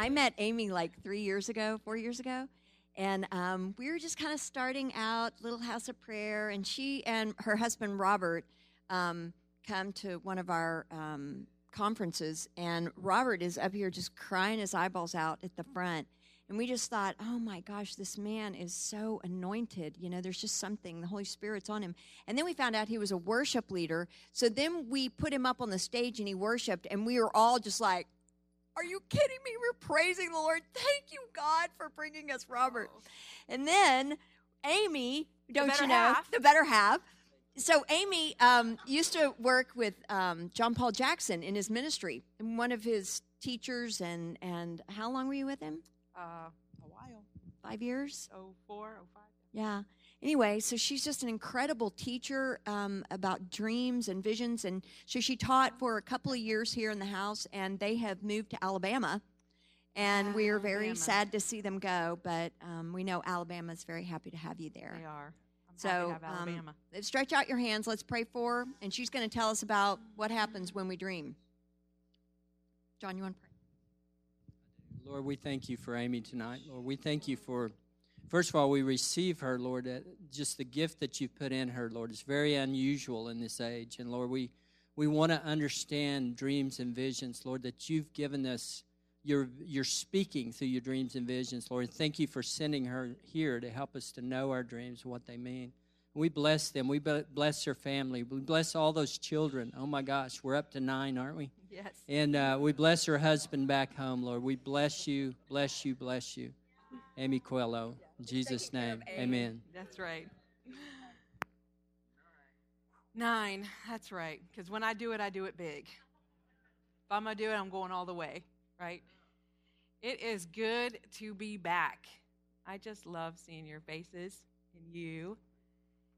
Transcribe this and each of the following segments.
I met Amy like three years ago, four years ago, and um, we were just kind of starting out, Little House of Prayer, and she and her husband Robert um, come to one of our um, conferences, and Robert is up here just crying his eyeballs out at the front. And we just thought, oh my gosh, this man is so anointed. You know, there's just something, the Holy Spirit's on him. And then we found out he was a worship leader. So then we put him up on the stage and he worshiped, and we were all just like, are you kidding me? We're praising the Lord. Thank you, God, for bringing us Robert. Oh. And then Amy, don't you know, half. the better half. So Amy um, used to work with um, John Paul Jackson in his ministry, and one of his teachers. And and how long were you with him? Uh, a while. Five years. Oh four, oh five. Yeah anyway, so she's just an incredible teacher um, about dreams and visions. And so she taught for a couple of years here in the house, and they have moved to Alabama. And we are very sad to see them go, but um, we know Alabama is very happy to have you there. They are. I'm so um, stretch out your hands. Let's pray for her, and she's going to tell us about what happens when we dream. John, you want to pray? Lord, we thank you for Amy tonight. Lord, we thank you for First of all, we receive her, Lord, uh, just the gift that you've put in her, Lord. is very unusual in this age. And Lord, we, we want to understand dreams and visions, Lord, that you've given us. You're, you're speaking through your dreams and visions, Lord. Thank you for sending her here to help us to know our dreams and what they mean. We bless them. We bless her family. We bless all those children. Oh my gosh, we're up to nine, aren't we? Yes. And uh, we bless her husband back home, Lord. We bless you, bless you, bless you. Amy Coelho. In Jesus' name, amen. That's right. Nine, that's right. Because when I do it, I do it big. If I'm going to do it, I'm going all the way, right? It is good to be back. I just love seeing your faces and you.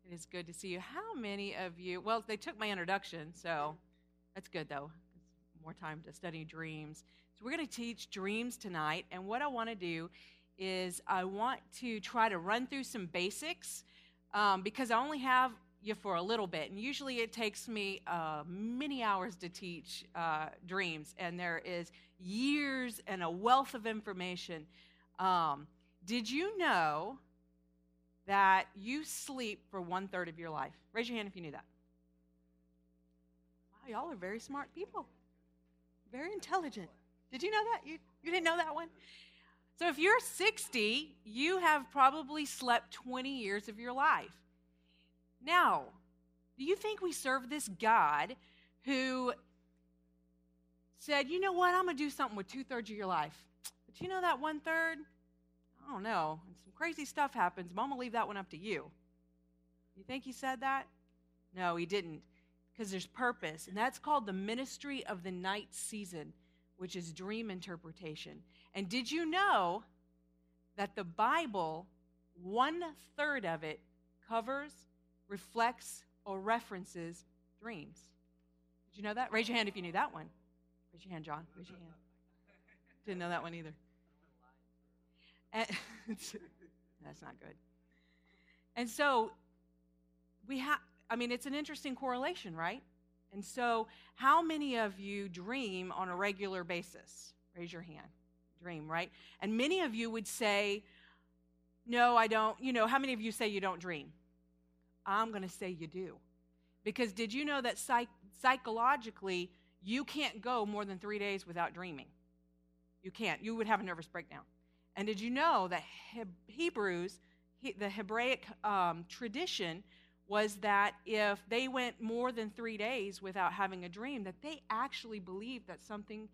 It is good to see you. How many of you, well, they took my introduction, so that's good though. It's more time to study dreams. So we're going to teach dreams tonight, and what I want to do is I want to try to run through some basics um, because I only have you for a little bit. And usually it takes me uh, many hours to teach uh, dreams, and there is years and a wealth of information. Um, did you know that you sleep for one third of your life? Raise your hand if you knew that. Wow, y'all are very smart people, very intelligent. Did you know that? You, you didn't know that one? So if you're 60, you have probably slept 20 years of your life. Now, do you think we serve this God who said, you know what, I'm going to do something with two thirds of your life? But you know that one third? I don't know. And some crazy stuff happens, but I'm going to leave that one up to you. You think he said that? No, he didn't. Because there's purpose. And that's called the ministry of the night season, which is dream interpretation. And did you know that the Bible, one third of it, covers, reflects, or references dreams? Did you know that? Raise your hand if you knew that one. Raise your hand, John. Raise your hand. Didn't know that one either. And, that's not good. And so we have, I mean, it's an interesting correlation, right? And so, how many of you dream on a regular basis? Raise your hand dream, right? And many of you would say, No, I don't. You know, how many of you say you don't dream? I'm going to say you do. Because did you know that psych- psychologically, you can't go more than three days without dreaming? You can't. You would have a nervous breakdown. And did you know that Hebrews, the Hebraic um, tradition, was that if they went more than three days without having a dream, that they actually believed that something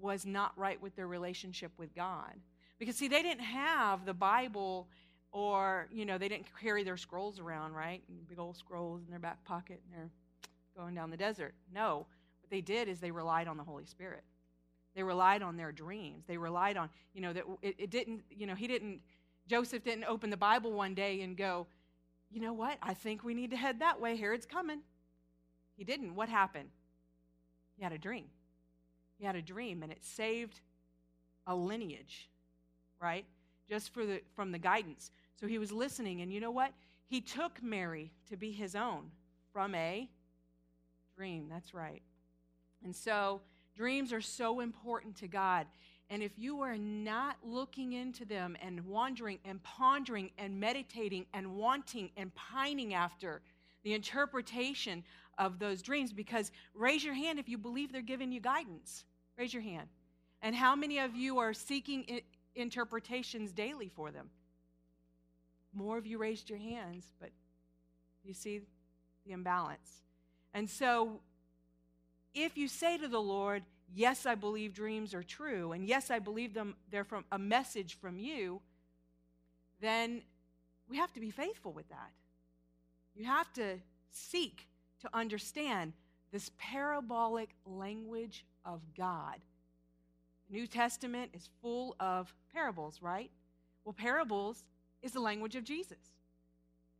was not right with their relationship with God. Because, see, they didn't have the Bible or, you know, they didn't carry their scrolls around, right? Big old scrolls in their back pocket and they're going down the desert. No. What they did is they relied on the Holy Spirit. They relied on their dreams. They relied on, you know, that it, it didn't, you know, he didn't, Joseph didn't open the Bible one day and go, you know what? I think we need to head that way. Herod's coming. He didn't. What happened? He had a dream. He had a dream and it saved a lineage, right? Just for the, from the guidance. So he was listening, and you know what? He took Mary to be his own from a dream. That's right. And so dreams are so important to God. And if you are not looking into them and wandering and pondering and meditating and wanting and pining after the interpretation of those dreams, because raise your hand if you believe they're giving you guidance. Raise your hand. And how many of you are seeking interpretations daily for them? More of you raised your hands, but you see the imbalance. And so, if you say to the Lord, Yes, I believe dreams are true, and yes, I believe them, they're from a message from you, then we have to be faithful with that. You have to seek to understand this parabolic language of God. The New Testament is full of parables, right? Well, parables is the language of Jesus.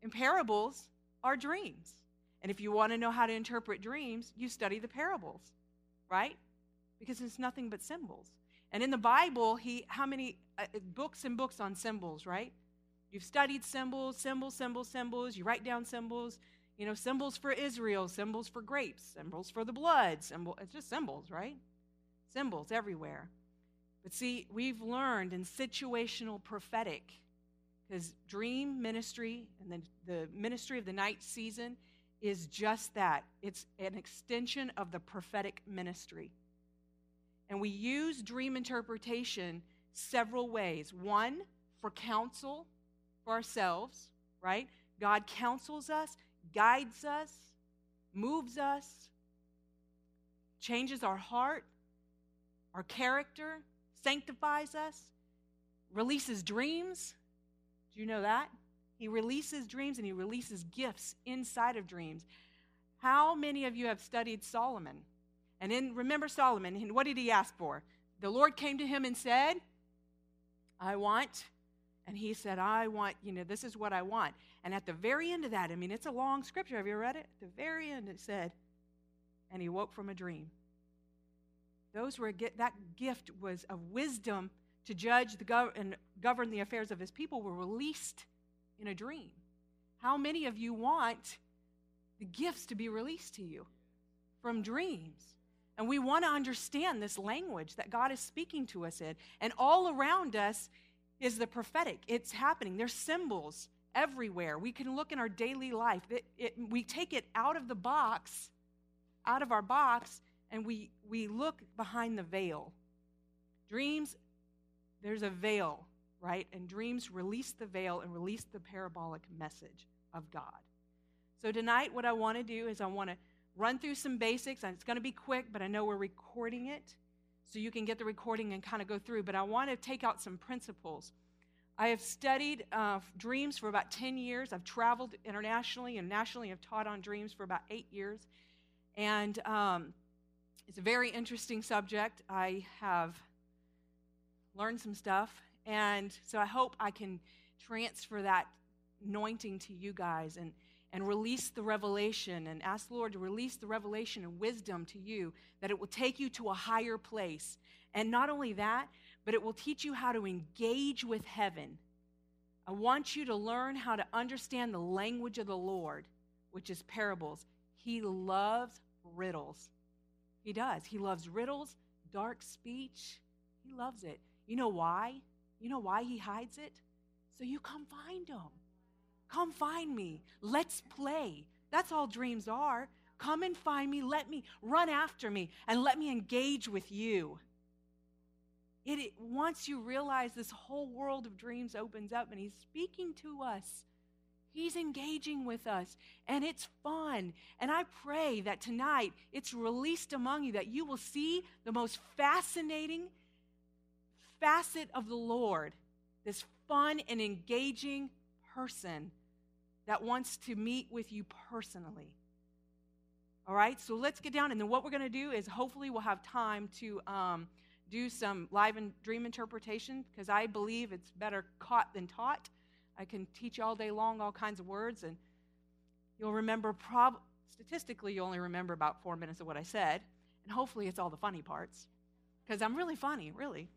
And parables are dreams. And if you want to know how to interpret dreams, you study the parables, right? Because it's nothing but symbols. And in the Bible, he how many uh, books and books on symbols, right? You've studied symbols, symbols, symbols, symbols. You write down symbols. You know, symbols for Israel, symbols for grapes, symbols for the blood, symbol. It's just symbols, right? Symbols everywhere. But see, we've learned in situational prophetic, because dream ministry and the, the ministry of the night season is just that. It's an extension of the prophetic ministry. And we use dream interpretation several ways. One, for counsel for ourselves, right? God counsels us, guides us, moves us, changes our heart, our character, sanctifies us, releases dreams. Do you know that? He releases dreams and he releases gifts inside of dreams. How many of you have studied Solomon? And then remember Solomon, and what did he ask for? The Lord came to him and said, I want and he said, I want, you know, this is what I want. And at the very end of that, I mean, it's a long scripture. Have you read it? At the very end, it said, and he woke from a dream. Those were, that gift was of wisdom to judge the gov- and govern the affairs of his people were released in a dream. How many of you want the gifts to be released to you from dreams? And we want to understand this language that God is speaking to us in. And all around us is the prophetic. It's happening. There's symbols everywhere. We can look in our daily life. It, it, we take it out of the box, out of our box, and we, we look behind the veil. Dreams, there's a veil, right? And dreams release the veil and release the parabolic message of God. So tonight, what I want to do is I want to run through some basics. And it's going to be quick, but I know we're recording it so you can get the recording and kind of go through. But I want to take out some principles. I have studied uh, dreams for about 10 years. I've traveled internationally and nationally. I've taught on dreams for about eight years. And um, it's a very interesting subject. I have learned some stuff. And so I hope I can transfer that anointing to you guys and, and release the revelation and ask the Lord to release the revelation and wisdom to you that it will take you to a higher place. And not only that, but it will teach you how to engage with heaven. I want you to learn how to understand the language of the Lord, which is parables. He loves riddles. He does. He loves riddles, dark speech. He loves it. You know why? You know why he hides it? So you come find him. Come find me. Let's play. That's all dreams are. Come and find me. Let me run after me and let me engage with you. It, it, once you realize this whole world of dreams opens up and he's speaking to us he's engaging with us and it's fun and i pray that tonight it's released among you that you will see the most fascinating facet of the lord this fun and engaging person that wants to meet with you personally all right so let's get down and then what we're going to do is hopefully we'll have time to um, do some live and dream interpretation because I believe it's better caught than taught. I can teach all day long all kinds of words, and you'll remember, prob- statistically, you only remember about four minutes of what I said, and hopefully it's all the funny parts because I'm really funny, really.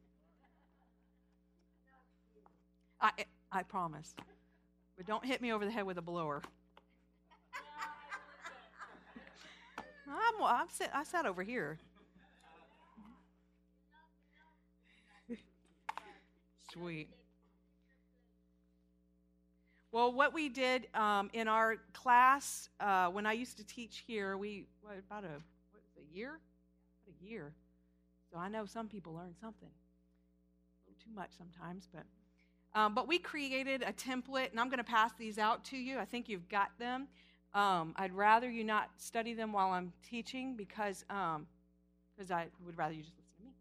I, I promise. But don't hit me over the head with a blower. I'm, I'm sit, I sat over here. sweet. Well, what we did um, in our class uh, when I used to teach here, we what, about a what, a year, about a year. So I know some people learn something. A little too much sometimes, but um, but we created a template, and I'm going to pass these out to you. I think you've got them. Um, I'd rather you not study them while I'm teaching because because um, I would rather you just listen to me.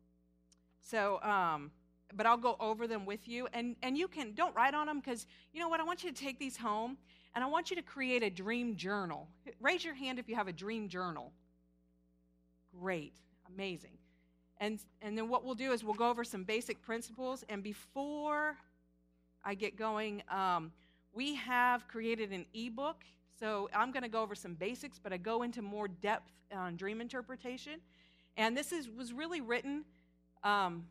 So, um, but I'll go over them with you, and and you can don't write on them because you know what? I want you to take these home, and I want you to create a dream journal. Raise your hand if you have a dream journal. Great, amazing. And, and then what we'll do is we'll go over some basic principles. And before I get going, um, we have created an ebook. So I'm going to go over some basics, but I go into more depth on dream interpretation. And this is, was really written um,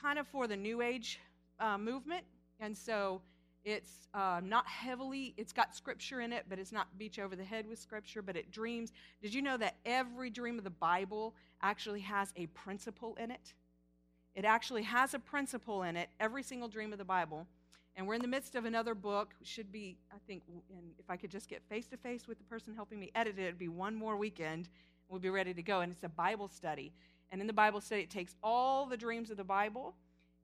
kind of for the New Age uh, movement. And so it's uh, not heavily, it's got scripture in it, but it's not beat over the head with scripture, but it dreams. Did you know that every dream of the Bible actually has a principle in it? It actually has a principle in it, every single dream of the Bible. And we're in the midst of another book. Should be, I think, and if I could just get face to face with the person helping me edit it, it'd be one more weekend. We'll be ready to go. And it's a Bible study. And in the Bible study, it takes all the dreams of the Bible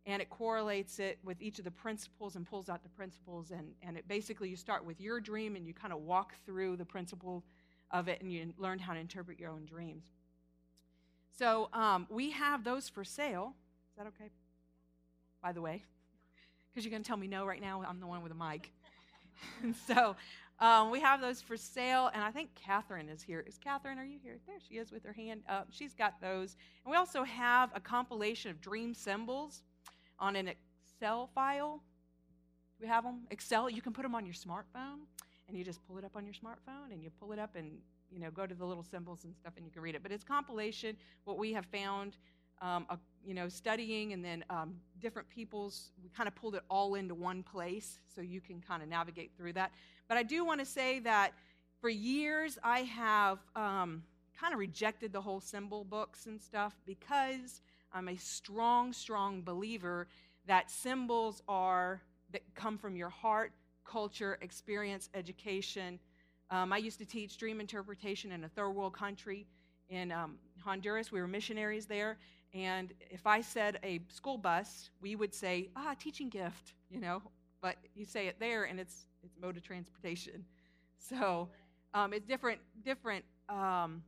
and it correlates it with each of the principles and pulls out the principles. And, and it basically, you start with your dream and you kind of walk through the principle of it and you learn how to interpret your own dreams. So um, we have those for sale. Is that okay? By the way because you're going to tell me no right now. I'm the one with a mic. and so um, we have those for sale, and I think Catherine is here. Is Catherine, are you here? There she is with her hand up. She's got those. And we also have a compilation of dream symbols on an Excel file. We have them. Excel, you can put them on your smartphone, and you just pull it up on your smartphone, and you pull it up and you know go to the little symbols and stuff, and you can read it. But it's compilation. What we have found um, a, you know, studying and then um, different people's, we kind of pulled it all into one place so you can kind of navigate through that. But I do want to say that for years I have um, kind of rejected the whole symbol books and stuff because I'm a strong, strong believer that symbols are that come from your heart, culture, experience, education. Um, I used to teach dream interpretation in a third world country in um, Honduras. We were missionaries there, and if I said a school bus, we would say, ah, teaching gift, you know, but you say it there and it's, it's mode of transportation. So um, it's different, different um,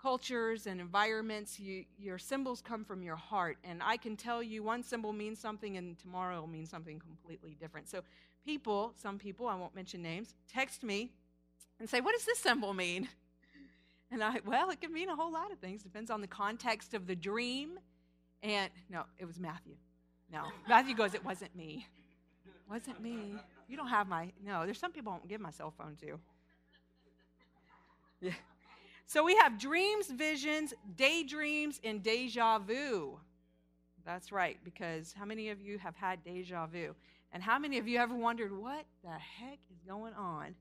cultures and environments. You, your symbols come from your heart. And I can tell you one symbol means something and tomorrow will mean something completely different. So people, some people, I won't mention names, text me and say, what does this symbol mean? And I, well, it can mean a whole lot of things. Depends on the context of the dream. And no, it was Matthew. No, Matthew goes, it wasn't me. It wasn't me. You don't have my, no, there's some people I won't give my cell phone to. Yeah. So we have dreams, visions, daydreams, and deja vu. That's right, because how many of you have had deja vu? And how many of you ever wondered, what the heck is going on?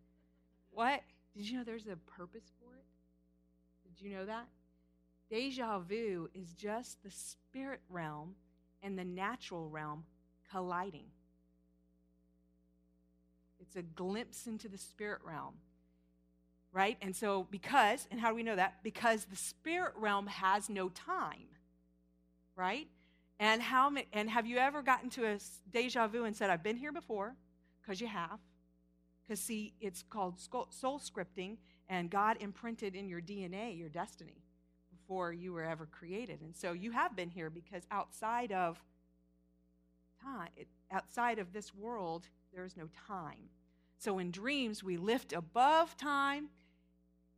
What? Did you know there's a purpose you know that? Deja vu is just the spirit realm and the natural realm colliding. It's a glimpse into the spirit realm. Right? And so, because, and how do we know that? Because the spirit realm has no time. Right? And how and have you ever gotten to a deja vu and said, I've been here before? Because you have. Because, see, it's called soul scripting, and God imprinted in your DNA your destiny before you were ever created. And so you have been here because outside of time, outside of this world, there is no time. So in dreams, we lift above time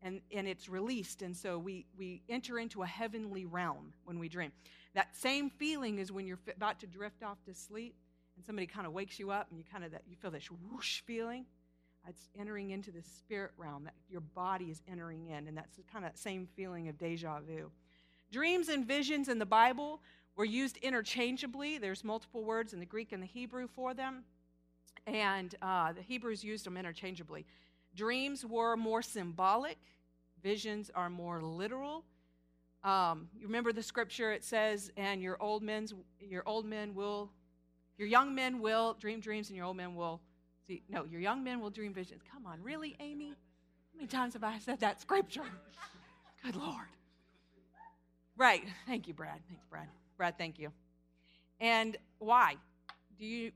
and, and it's released. And so we, we enter into a heavenly realm when we dream. That same feeling is when you're about to drift off to sleep and somebody kind of wakes you up and you kind of that you feel this whoosh feeling. It's entering into the spirit realm that your body is entering in, and that's kind of that same feeling of deja vu. Dreams and visions in the Bible were used interchangeably. There's multiple words in the Greek and the Hebrew for them, and uh, the Hebrews used them interchangeably. Dreams were more symbolic, visions are more literal. Um, you remember the scripture? It says, "And your old men's your old men will Your young men will dream dreams, and your old men will see. No, your young men will dream visions. Come on, really, Amy? How many times have I said that scripture? Good Lord. Right. Thank you, Brad. Thanks, Brad. Brad, thank you. And why? Do you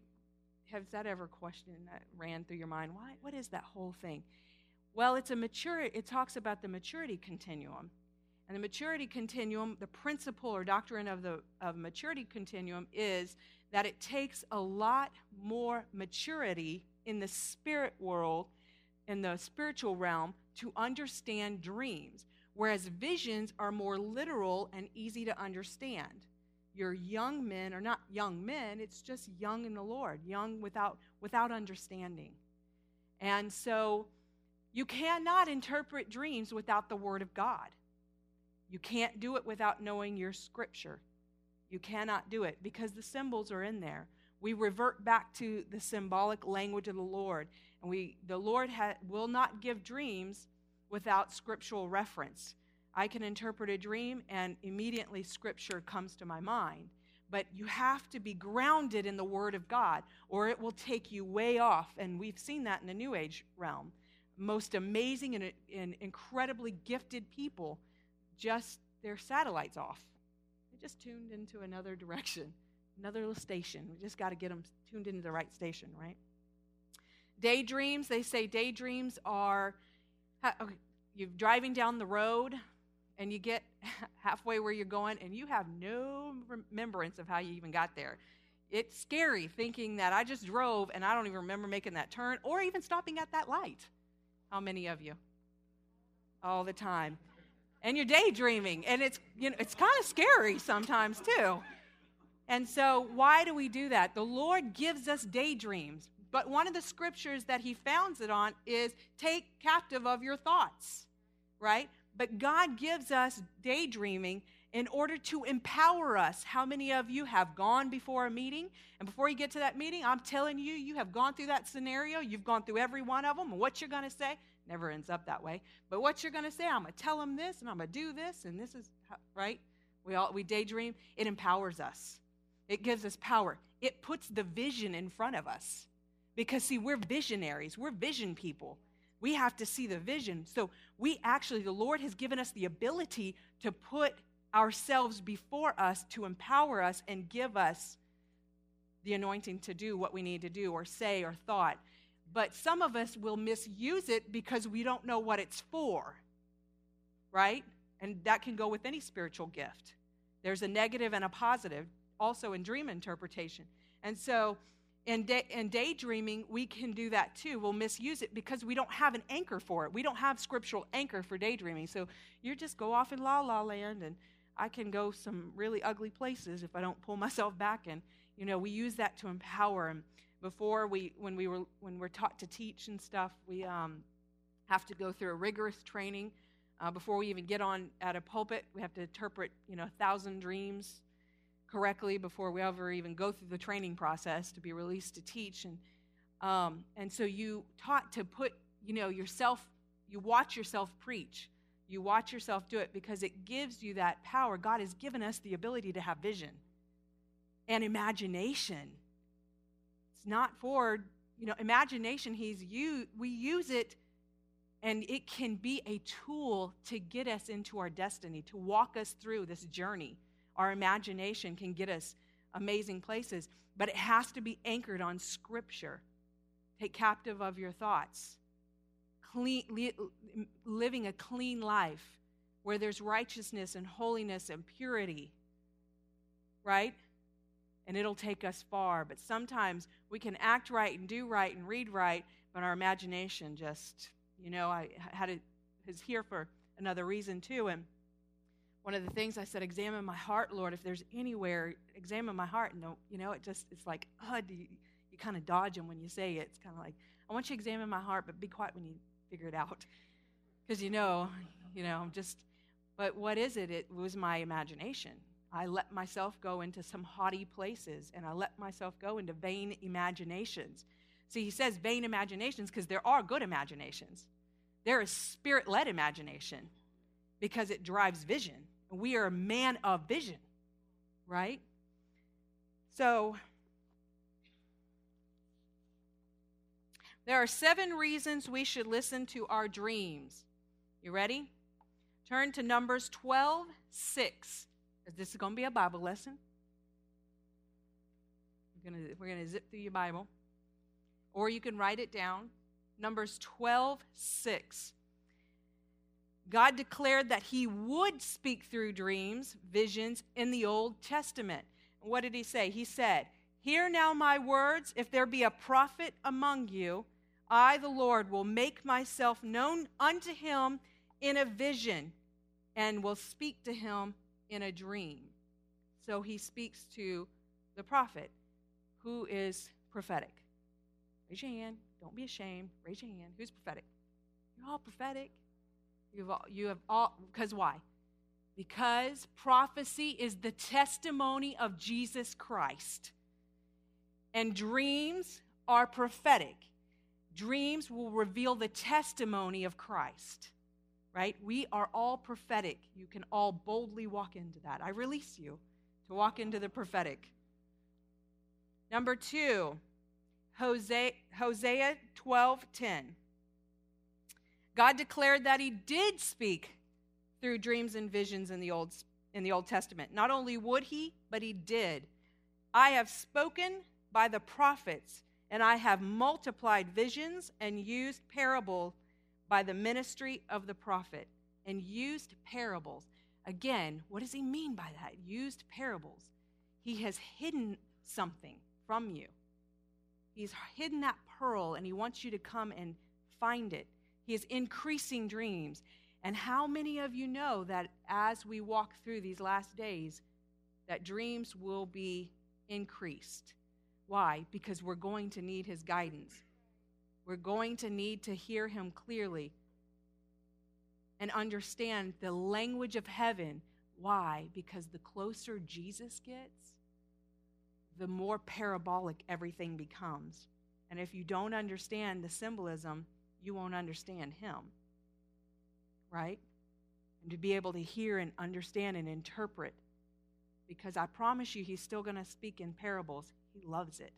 has that ever question that ran through your mind? Why? What is that whole thing? Well, it's a maturity. It talks about the maturity continuum, and the maturity continuum, the principle or doctrine of the of maturity continuum is that it takes a lot more maturity in the spirit world, in the spiritual realm, to understand dreams, whereas visions are more literal and easy to understand your young men are not young men, it's just young in the Lord, young without, without understanding. And so you cannot interpret dreams without the Word of God. You can't do it without knowing your scripture. You cannot do it because the symbols are in there. We revert back to the symbolic language of the Lord. And we, the Lord ha- will not give dreams without scriptural reference. I can interpret a dream and immediately scripture comes to my mind. But you have to be grounded in the Word of God, or it will take you way off. And we've seen that in the New Age realm. Most amazing and, and incredibly gifted people, just their satellites off. They just tuned into another direction, another little station. We just got to get them tuned into the right station, right? Daydreams, they say daydreams are, okay, you're driving down the road and you get halfway where you're going and you have no remembrance of how you even got there. It's scary thinking that I just drove and I don't even remember making that turn or even stopping at that light. How many of you? All the time. And you're daydreaming and it's you know it's kind of scary sometimes too. And so why do we do that? The Lord gives us daydreams. But one of the scriptures that he founds it on is take captive of your thoughts, right? But God gives us daydreaming in order to empower us. How many of you have gone before a meeting? And before you get to that meeting, I'm telling you, you have gone through that scenario. You've gone through every one of them. And what you're going to say never ends up that way. But what you're going to say, I'm going to tell them this and I'm going to do this. And this is, how, right? We, all, we daydream. It empowers us, it gives us power. It puts the vision in front of us. Because, see, we're visionaries, we're vision people. We have to see the vision. So, we actually, the Lord has given us the ability to put ourselves before us, to empower us, and give us the anointing to do what we need to do, or say, or thought. But some of us will misuse it because we don't know what it's for, right? And that can go with any spiritual gift. There's a negative and a positive, also in dream interpretation. And so, in, day, in daydreaming, we can do that too. We'll misuse it because we don't have an anchor for it. We don't have scriptural anchor for daydreaming. So you just go off in la la land, and I can go some really ugly places if I don't pull myself back. And you know, we use that to empower. And before we, when we were when we're taught to teach and stuff, we um, have to go through a rigorous training uh, before we even get on at a pulpit. We have to interpret, you know, a thousand dreams correctly before we ever even go through the training process to be released to teach. And, um, and so you taught to put, you know, yourself, you watch yourself preach. You watch yourself do it because it gives you that power. God has given us the ability to have vision and imagination. It's not for, you know, imagination. He's you. We use it and it can be a tool to get us into our destiny, to walk us through this journey our imagination can get us amazing places, but it has to be anchored on Scripture. Take captive of your thoughts. Clean, li, living a clean life where there's righteousness and holiness and purity, right? And it'll take us far. But sometimes we can act right and do right and read right, but our imagination just, you know, I had it is here for another reason too. And one of the things I said, examine my heart, Lord. If there's anywhere, examine my heart. And, you know, it just, it's like, oh, you, you kind of dodge them when you say it. It's kind of like, I want you to examine my heart, but be quiet when you figure it out. Because, you know, you know, I'm just, but what is it? It was my imagination. I let myself go into some haughty places and I let myself go into vain imaginations. See, he says vain imaginations because there are good imaginations. There is spirit led imagination because it drives vision. We are a man of vision, right? So, there are seven reasons we should listen to our dreams. You ready? Turn to Numbers 12, 6. This is going to be a Bible lesson. We're going to, we're going to zip through your Bible. Or you can write it down. Numbers 12, 6. God declared that He would speak through dreams, visions in the Old Testament. What did He say? He said, Hear now my words. If there be a prophet among you, I, the Lord, will make myself known unto him in a vision and will speak to him in a dream. So he speaks to the prophet who is prophetic. Raise your hand. Don't be ashamed. Raise your hand. Who's prophetic? You're all prophetic. You've all, you have all, because why? Because prophecy is the testimony of Jesus Christ. And dreams are prophetic. Dreams will reveal the testimony of Christ, right? We are all prophetic. You can all boldly walk into that. I release you to walk into the prophetic. Number two, Hosea, Hosea 12 10. God declared that he did speak through dreams and visions in the Old, in the Old Testament. Not only would he, but he did. I have spoken by the prophets, and I have multiplied visions and used parable by the ministry of the prophet. And used parables. Again, what does he mean by that? Used parables. He has hidden something from you. He's hidden that pearl and he wants you to come and find it. He is increasing dreams. And how many of you know that as we walk through these last days, that dreams will be increased? Why? Because we're going to need his guidance. We're going to need to hear him clearly and understand the language of heaven. Why? Because the closer Jesus gets, the more parabolic everything becomes. And if you don't understand the symbolism, you won't understand him. Right? And to be able to hear and understand and interpret. Because I promise you, he's still going to speak in parables. He loves it.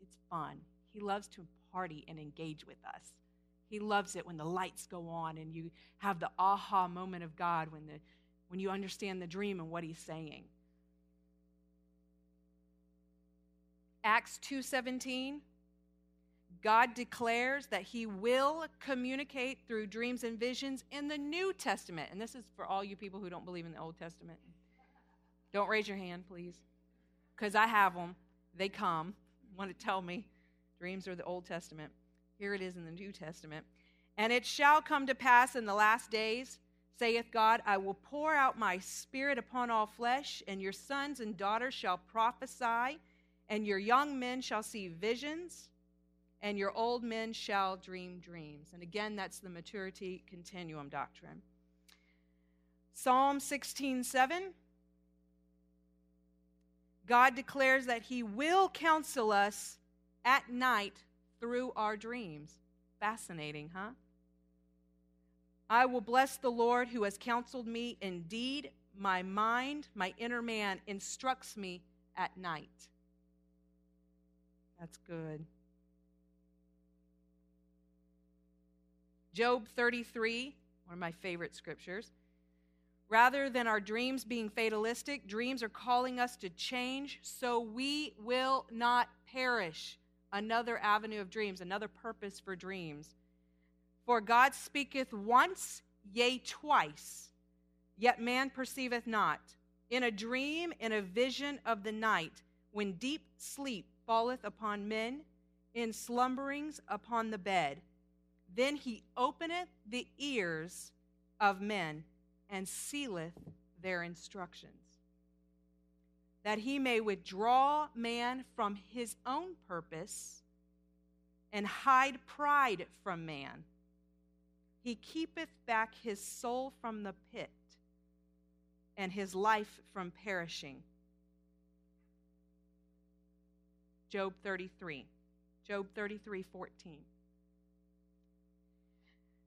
It's fun. He loves to party and engage with us. He loves it when the lights go on and you have the aha moment of God when, the, when you understand the dream and what he's saying. Acts 2:17 God declares that he will communicate through dreams and visions in the New Testament. And this is for all you people who don't believe in the Old Testament. Don't raise your hand, please. Cuz I have them. They come, want to tell me dreams are the Old Testament. Here it is in the New Testament. And it shall come to pass in the last days, saith God, I will pour out my spirit upon all flesh, and your sons and daughters shall prophesy, and your young men shall see visions, and your old men shall dream dreams. And again, that's the maturity continuum doctrine. Psalm 16 7. God declares that He will counsel us at night through our dreams. Fascinating, huh? I will bless the Lord who has counseled me. Indeed, my mind, my inner man, instructs me at night. That's good. Job 33, one of my favorite scriptures. Rather than our dreams being fatalistic, dreams are calling us to change so we will not perish. Another avenue of dreams, another purpose for dreams. For God speaketh once, yea, twice, yet man perceiveth not. In a dream, in a vision of the night, when deep sleep falleth upon men, in slumberings upon the bed, then he openeth the ears of men and sealeth their instructions, that he may withdraw man from his own purpose and hide pride from man. He keepeth back his soul from the pit and his life from perishing. Job 33. Job 33 14.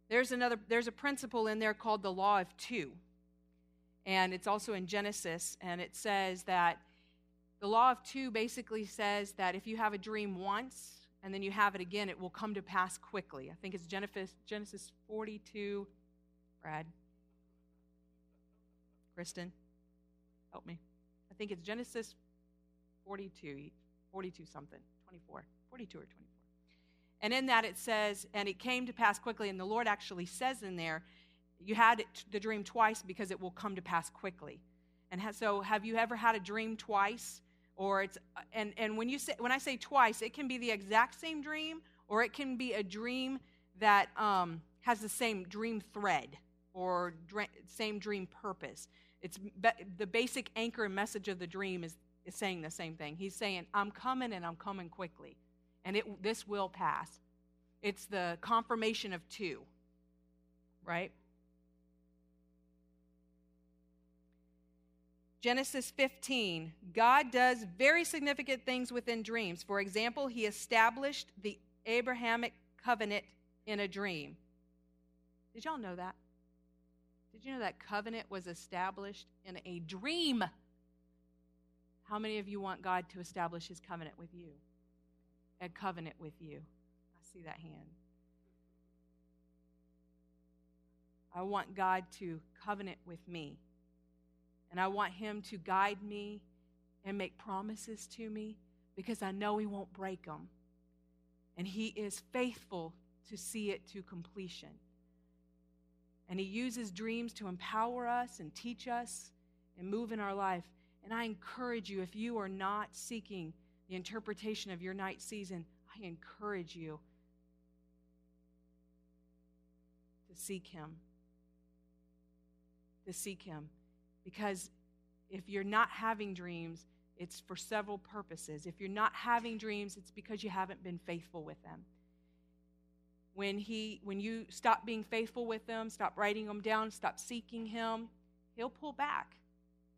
There's another there's a principle in there called the law of two. And it's also in Genesis and it says that the law of two basically says that if you have a dream once and then you have it again, it will come to pass quickly. I think it's Genesis, Genesis 42. Brad? Kristen? Help me. I think it's Genesis 42, 42 something, 24, 42 or 24. And in that it says, and it came to pass quickly, and the Lord actually says in there, you had the dream twice because it will come to pass quickly. And so, have you ever had a dream twice? Or it's and and when you say when I say twice, it can be the exact same dream, or it can be a dream that um, has the same dream thread or dr- same dream purpose. It's be- the basic anchor and message of the dream is, is saying the same thing. He's saying, "I'm coming and I'm coming quickly." And it, this will pass. It's the confirmation of two, right? Genesis 15, God does very significant things within dreams. For example, he established the Abrahamic covenant in a dream. Did y'all know that? Did you know that covenant was established in a dream? How many of you want God to establish his covenant with you? A covenant with you. I see that hand. I want God to covenant with me. And I want Him to guide me and make promises to me because I know He won't break them. And He is faithful to see it to completion. And He uses dreams to empower us and teach us and move in our life. And I encourage you, if you are not seeking the interpretation of your night season, I encourage you to seek Him. To seek Him. Because if you're not having dreams, it's for several purposes. If you're not having dreams, it's because you haven't been faithful with them. When, he, when you stop being faithful with them, stop writing them down, stop seeking Him, He'll pull back.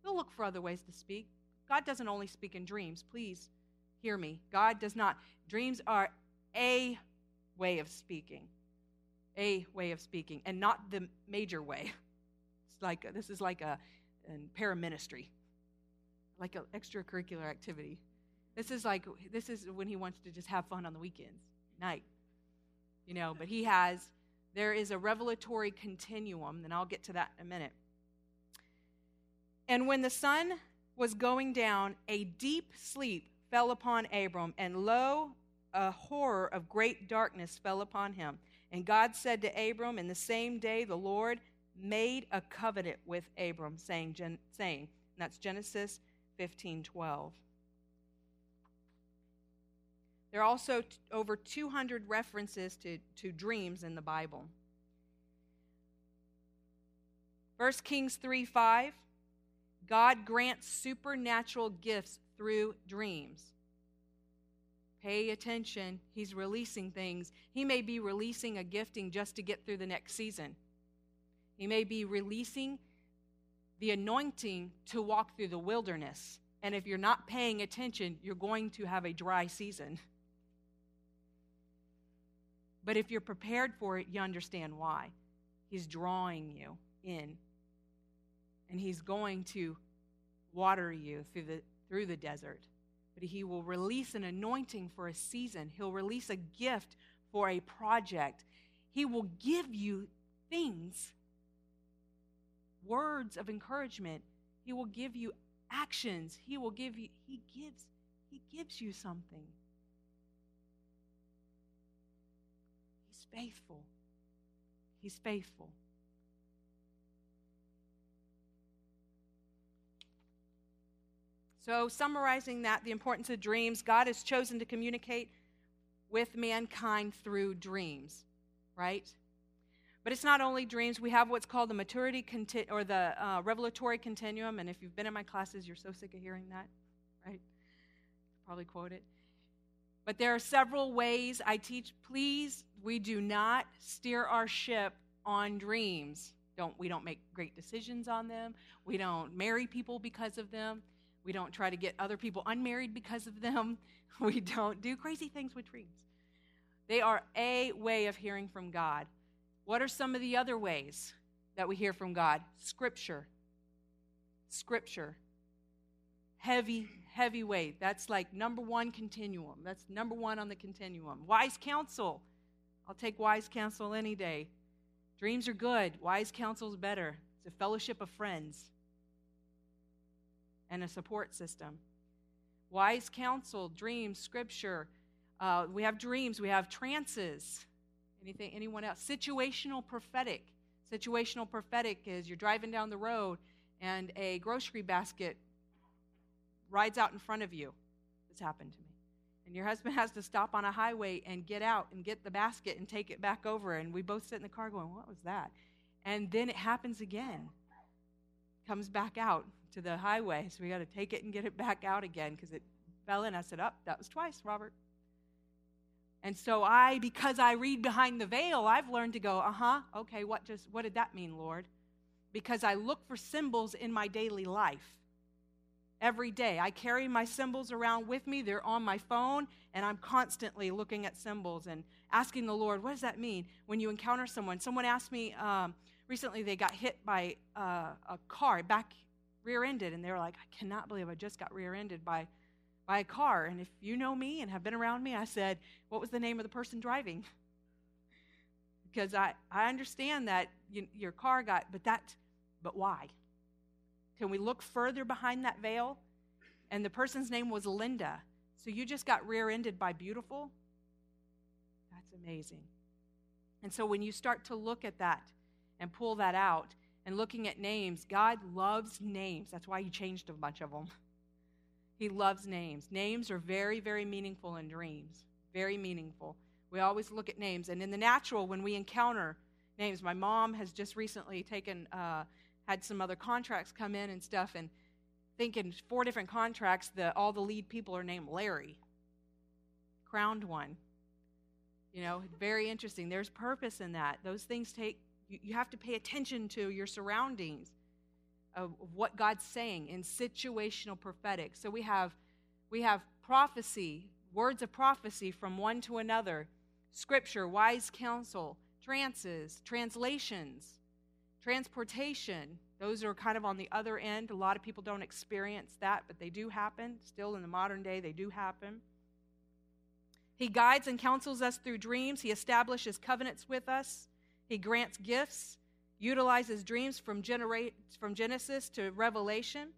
He'll look for other ways to speak. God doesn't only speak in dreams. Please Hear me. God does not. Dreams are a way of speaking, a way of speaking, and not the major way. It's like this is like a, a paraministry, like an extracurricular activity. This is like this is when he wants to just have fun on the weekends, night, you know. But he has. There is a revelatory continuum, and I'll get to that in a minute. And when the sun was going down, a deep sleep fell upon Abram, and lo, a horror of great darkness fell upon him. And God said to Abram, in the same day the Lord made a covenant with Abram, saying, saying that's Genesis 15 12. There are also t- over 200 references to, to dreams in the Bible. 1 Kings 3 5, God grants supernatural gifts through dreams. Pay attention. He's releasing things. He may be releasing a gifting just to get through the next season. He may be releasing the anointing to walk through the wilderness. And if you're not paying attention, you're going to have a dry season. But if you're prepared for it, you understand why. He's drawing you in. And he's going to water you through the through the desert. But he will release an anointing for a season, he'll release a gift for a project. He will give you things, words of encouragement. He will give you actions. He will give you, he gives, he gives you something. He's faithful. He's faithful. So, summarizing that, the importance of dreams, God has chosen to communicate with mankind through dreams, right? But it's not only dreams. We have what's called the maturity conti- or the uh, revelatory continuum. And if you've been in my classes, you're so sick of hearing that, right? Probably quote it. But there are several ways I teach. Please, we do not steer our ship on dreams. Don't we don't make great decisions on them. We don't marry people because of them. We don't try to get other people unmarried because of them. We don't do crazy things with dreams. They are a way of hearing from God. What are some of the other ways that we hear from God? Scripture. Scripture. Heavy, heavyweight. That's like number one continuum. That's number one on the continuum. Wise counsel. I'll take wise counsel any day. Dreams are good. Wise counsel is better. It's a fellowship of friends and a support system. Wise counsel, dreams, scripture. Uh, we have dreams. We have trances. Anything? Anyone else? Situational prophetic. Situational prophetic is you're driving down the road and a grocery basket rides out in front of you. This happened to me. And your husband has to stop on a highway and get out and get the basket and take it back over. And we both sit in the car going, What was that? And then it happens again. Comes back out to the highway. So we got to take it and get it back out again because it fell in. I said, Up, oh, that was twice, Robert. And so I, because I read behind the veil, I've learned to go, uh huh, okay, what just what did that mean, Lord? Because I look for symbols in my daily life every day. I carry my symbols around with me. They're on my phone, and I'm constantly looking at symbols and asking the Lord, what does that mean when you encounter someone? Someone asked me um, recently, they got hit by uh, a car, back rear ended, and they were like, I cannot believe I just got rear ended by, by a car. And if you know me and have been around me, I said, What was the name of the person driving? because I, I understand that you, your car got, but that, but why? Can we look further behind that veil? And the person's name was Linda. So you just got rear ended by beautiful? That's amazing. And so when you start to look at that and pull that out and looking at names, God loves names. That's why He changed a bunch of them. He loves names. Names are very, very meaningful in dreams. Very meaningful. We always look at names. And in the natural, when we encounter names, my mom has just recently taken. Uh, had some other contracts come in and stuff, and thinking four different contracts that all the lead people are named Larry. Crowned one. You know, very interesting. There's purpose in that. Those things take, you, have to pay attention to your surroundings of what God's saying in situational prophetic. So we have, we have prophecy, words of prophecy from one to another, scripture, wise counsel, trances, translations Transportation, those are kind of on the other end. A lot of people don't experience that, but they do happen. Still in the modern day, they do happen. He guides and counsels us through dreams. He establishes covenants with us. He grants gifts, utilizes dreams from, generate, from Genesis to Revelation,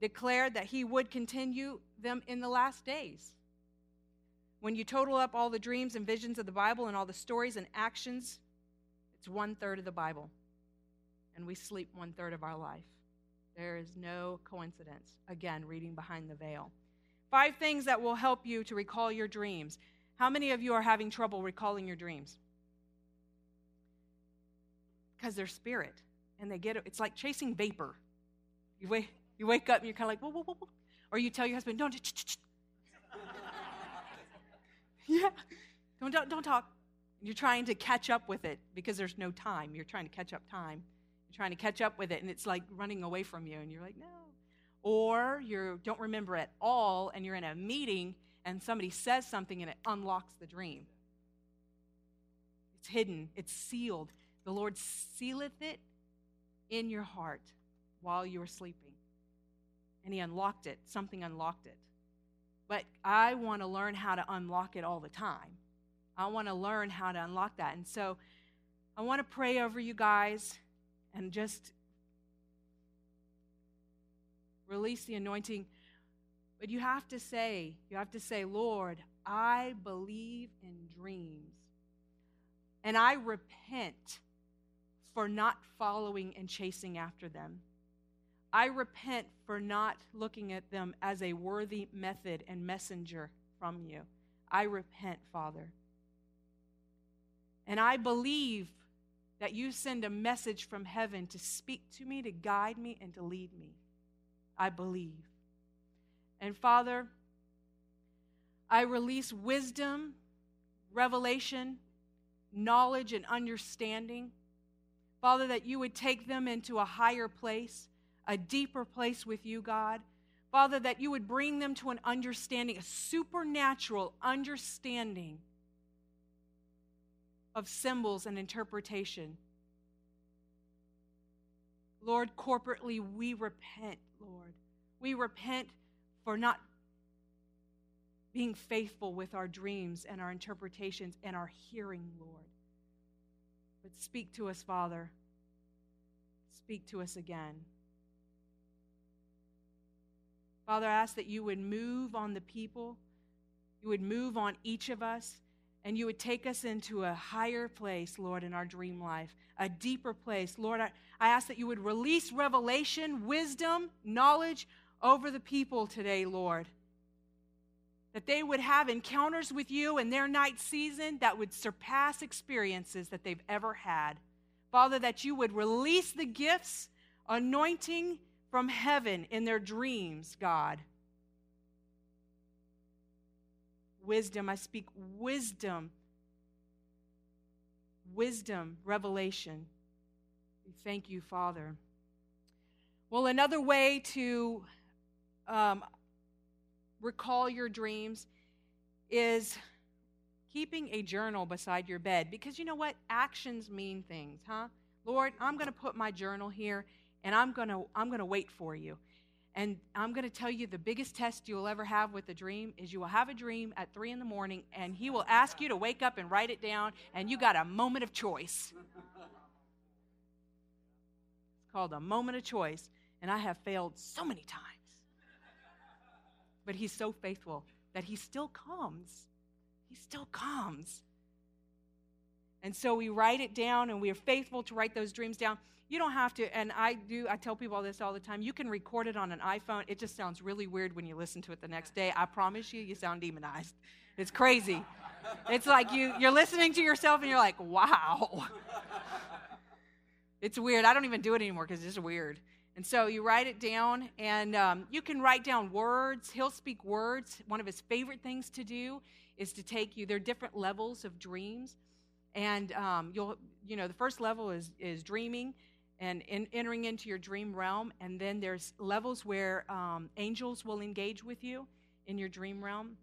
declared that he would continue them in the last days. When you total up all the dreams and visions of the Bible and all the stories and actions, it's one third of the Bible and we sleep one third of our life. There is no coincidence. Again, reading behind the veil. Five things that will help you to recall your dreams. How many of you are having trouble recalling your dreams? Because they're spirit, and they get it. It's like chasing vapor. You wake, you wake up and you're kind of like, whoa, whoa, whoa, whoa. Or you tell your husband, don't, yeah, don't, don't, don't talk. You're trying to catch up with it because there's no time. You're trying to catch up time You're trying to catch up with it and it's like running away from you and you're like, no. Or you don't remember at all and you're in a meeting and somebody says something and it unlocks the dream. It's hidden, it's sealed. The Lord sealeth it in your heart while you were sleeping. And He unlocked it, something unlocked it. But I want to learn how to unlock it all the time. I want to learn how to unlock that. And so I want to pray over you guys and just release the anointing. But you have to say, you have to say, Lord, I believe in dreams. And I repent for not following and chasing after them. I repent for not looking at them as a worthy method and messenger from you. I repent, Father. And I believe that you send a message from heaven to speak to me, to guide me, and to lead me. I believe. And Father, I release wisdom, revelation, knowledge, and understanding. Father, that you would take them into a higher place, a deeper place with you, God. Father, that you would bring them to an understanding, a supernatural understanding of symbols and interpretation. Lord, corporately, we repent, Lord. We repent for not being faithful with our dreams and our interpretations and our hearing, Lord. But speak to us, Father. Speak to us again. Father, I ask that you would move on the people, you would move on each of us, and you would take us into a higher place, Lord, in our dream life, a deeper place. Lord, I, I ask that you would release revelation, wisdom, knowledge over the people today, Lord. That they would have encounters with you in their night season that would surpass experiences that they've ever had. Father, that you would release the gifts, anointing, from heaven in their dreams, God. Wisdom, I speak wisdom. Wisdom, revelation. We thank you, Father. Well, another way to um, recall your dreams is keeping a journal beside your bed because you know what? Actions mean things, huh? Lord, I'm going to put my journal here and I'm going to I'm going to wait for you. And I'm going to tell you the biggest test you'll ever have with a dream is you will have a dream at three in the morning, and he will ask you to wake up and write it down, and you got a moment of choice. It's called a moment of choice, and I have failed so many times. But he's so faithful that he still comes. He still comes. And so we write it down, and we are faithful to write those dreams down. You don't have to, and I do, I tell people this all the time. You can record it on an iPhone. It just sounds really weird when you listen to it the next day. I promise you, you sound demonized. It's crazy. It's like you, you're listening to yourself and you're like, wow. It's weird. I don't even do it anymore because it's just weird. And so you write it down, and um, you can write down words. He'll speak words. One of his favorite things to do is to take you, there are different levels of dreams. And um, you'll, you know, the first level is, is dreaming and in, entering into your dream realm. And then there's levels where um, angels will engage with you in your dream realm.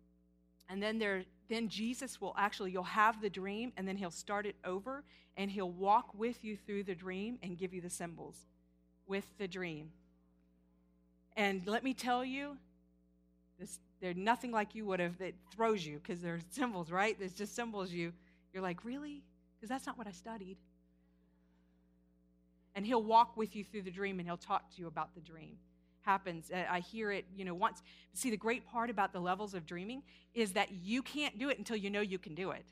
And then there, then Jesus will actually, you'll have the dream, and then he'll start it over, and he'll walk with you through the dream and give you the symbols with the dream. And let me tell you, this, they're nothing like you would have that throws you because they're symbols, right? There's just symbols you. You're like, really? Because that's not what I studied and he'll walk with you through the dream and he'll talk to you about the dream happens uh, i hear it you know once see the great part about the levels of dreaming is that you can't do it until you know you can do it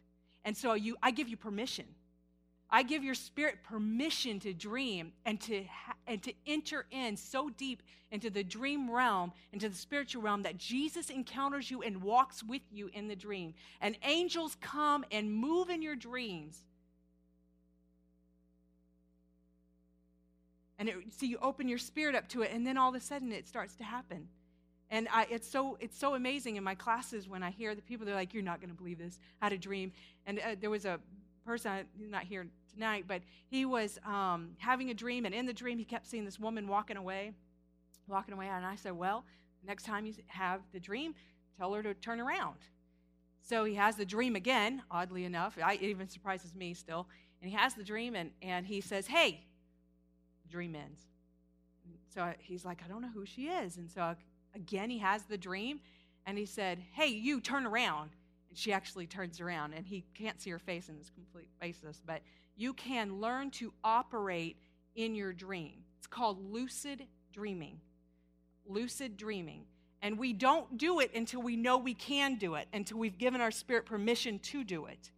and so you i give you permission i give your spirit permission to dream and to ha- and to enter in so deep into the dream realm into the spiritual realm that jesus encounters you and walks with you in the dream. And angels come and move in your dreams. And it, so you open your spirit up to it and then all of a sudden it starts to happen. And I, it's so it's so amazing in my classes when i hear the people they're like you're not going to believe this. I had a dream. And uh, there was a person he's not here tonight but he was um, having a dream and in the dream he kept seeing this woman walking away walking away and i said well next time you have the dream tell her to turn around so he has the dream again oddly enough I, it even surprises me still and he has the dream and, and he says hey dream ends. So he's like, I don't know who she is. And so again, he has the dream and he said, Hey, you turn around. And she actually turns around and he can't see her face and it's complete faceless, but you can learn to operate in your dream. It's called lucid dreaming. Lucid dreaming. And we don't do it until we know we can do it, until we've given our spirit permission to do it.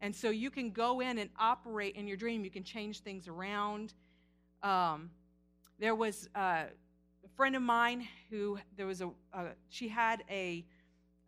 And so you can go in and operate in your dream. You can change things around. Um, there was uh, a friend of mine who there was a, a she had a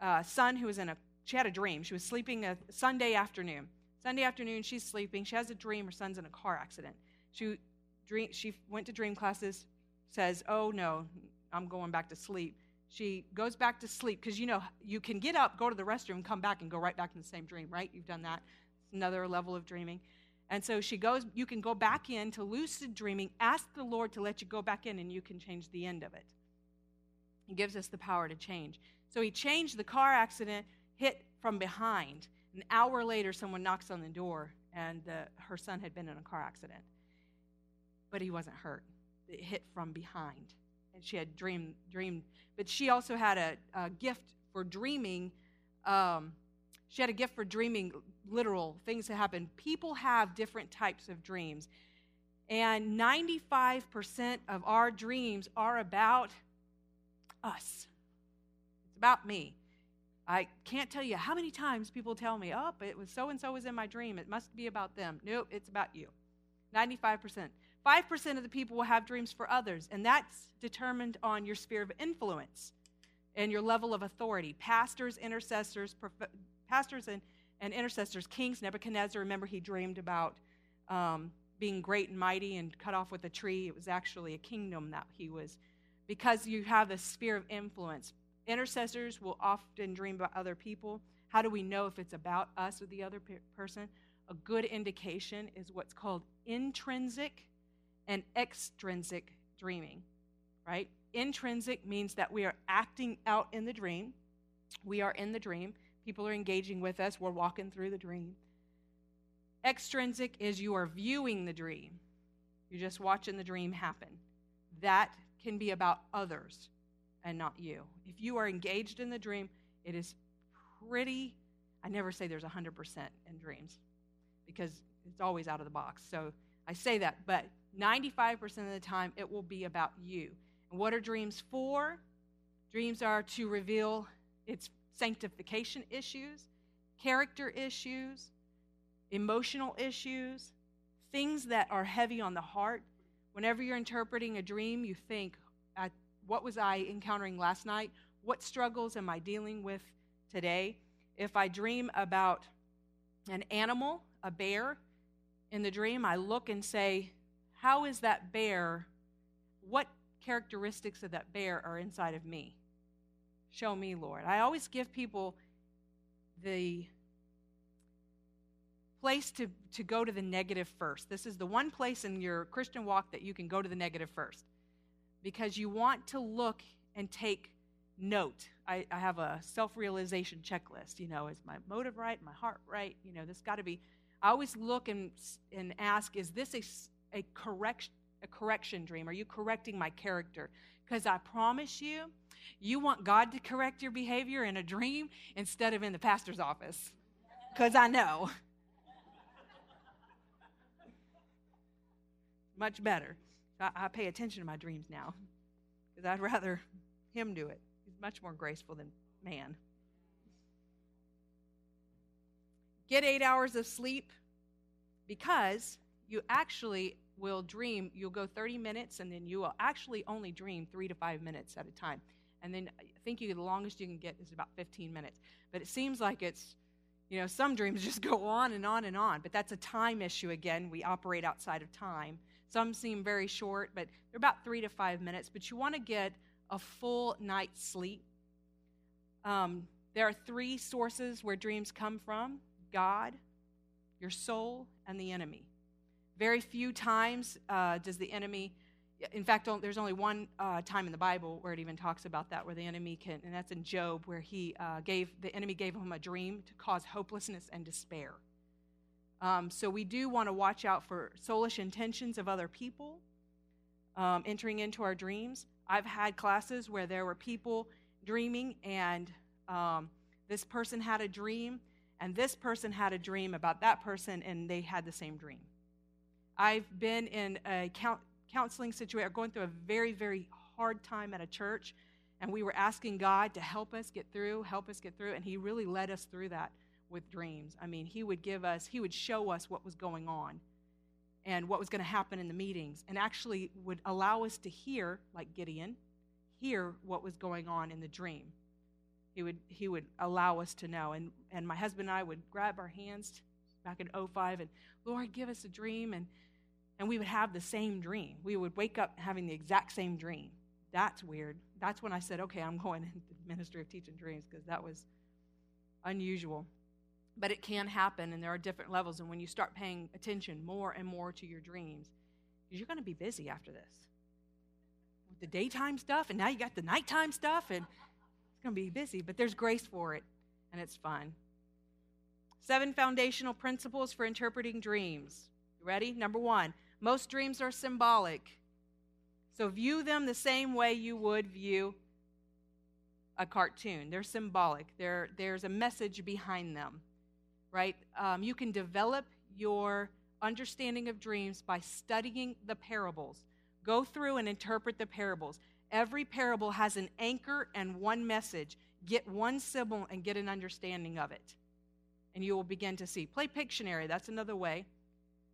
uh, son who was in a she had a dream. She was sleeping a Sunday afternoon. Sunday afternoon, she's sleeping. She has a dream. Her son's in a car accident. She dream, she went to dream classes. Says, "Oh no, I'm going back to sleep." She goes back to sleep because you know you can get up, go to the restroom, come back, and go right back in the same dream. Right? You've done that. It's another level of dreaming. And so she goes, you can go back into lucid dreaming, ask the Lord to let you go back in, and you can change the end of it. He gives us the power to change. So he changed the car accident, hit from behind. An hour later, someone knocks on the door, and uh, her son had been in a car accident. But he wasn't hurt, it hit from behind. and she had dream dreamed, but she also had a, a gift for dreaming. Um, she had a gift for dreaming literal things that happen. People have different types of dreams. And 95% of our dreams are about us. It's about me. I can't tell you how many times people tell me, oh, it was so and so was in my dream. It must be about them. Nope, it's about you. 95%. 5% of the people will have dreams for others, and that's determined on your sphere of influence and your level of authority. Pastors, intercessors, prof- pastors and, and intercessors, kings, Nebuchadnezzar, remember he dreamed about um, being great and mighty and cut off with a tree. It was actually a kingdom that he was, because you have a sphere of influence. Intercessors will often dream about other people. How do we know if it's about us or the other pe- person? A good indication is what's called intrinsic and extrinsic dreaming, right? Intrinsic means that we are acting out in the dream. We are in the dream. People are engaging with us. We're walking through the dream. Extrinsic is you are viewing the dream. You're just watching the dream happen. That can be about others and not you. If you are engaged in the dream, it is pretty, I never say there's 100% in dreams because it's always out of the box. So I say that, but 95% of the time it will be about you. And what are dreams for? Dreams are to reveal its sanctification issues, character issues, emotional issues, things that are heavy on the heart. Whenever you're interpreting a dream, you think, what was I encountering last night? What struggles am I dealing with today? If I dream about an animal, a bear, in the dream, I look and say, How is that bear? What characteristics of that bear are inside of me? Show me, Lord. I always give people the place to, to go to the negative first. This is the one place in your Christian walk that you can go to the negative first because you want to look and take note. I, I have a self realization checklist. You know, is my motive right? My heart right? You know, this got to be. I always look and, and ask, is this a, a, correct, a correction dream? Are you correcting my character? Because I promise you, you want God to correct your behavior in a dream instead of in the pastor's office. Because I know. Much better. I, I pay attention to my dreams now because I'd rather him do it. He's much more graceful than man. Get eight hours of sleep because you actually will dream. You'll go 30 minutes and then you will actually only dream three to five minutes at a time. And then I think you, the longest you can get is about 15 minutes. But it seems like it's, you know, some dreams just go on and on and on. But that's a time issue again. We operate outside of time. Some seem very short, but they're about three to five minutes. But you want to get a full night's sleep. Um, there are three sources where dreams come from God, your soul, and the enemy. Very few times uh, does the enemy, in fact, there's only one uh, time in the Bible where it even talks about that, where the enemy can, and that's in Job, where he uh, gave, the enemy gave him a dream to cause hopelessness and despair. Um, so we do want to watch out for soulish intentions of other people um, entering into our dreams. I've had classes where there were people dreaming, and um, this person had a dream, and this person had a dream about that person, and they had the same dream. I've been in a counseling situation, going through a very, very hard time at a church, and we were asking God to help us get through, help us get through, and He really led us through that with dreams. I mean, he would give us, he would show us what was going on and what was going to happen in the meetings, and actually would allow us to hear, like Gideon, hear what was going on in the dream. He would, he would allow us to know. And, and my husband and I would grab our hands back in 05 and, Lord, give us a dream. And, and we would have the same dream. We would wake up having the exact same dream. That's weird. That's when I said, okay, I'm going into the ministry of teaching dreams because that was unusual but it can happen and there are different levels and when you start paying attention more and more to your dreams you're going to be busy after this. With the daytime stuff and now you got the nighttime stuff and it's going to be busy but there's grace for it and it's fun. Seven foundational principles for interpreting dreams. You ready? Number one most dreams are symbolic. So view them the same way you would view a cartoon. They're symbolic, They're, there's a message behind them, right? Um, you can develop your understanding of dreams by studying the parables. Go through and interpret the parables. Every parable has an anchor and one message. Get one symbol and get an understanding of it. And you will begin to see. Play Pictionary, that's another way.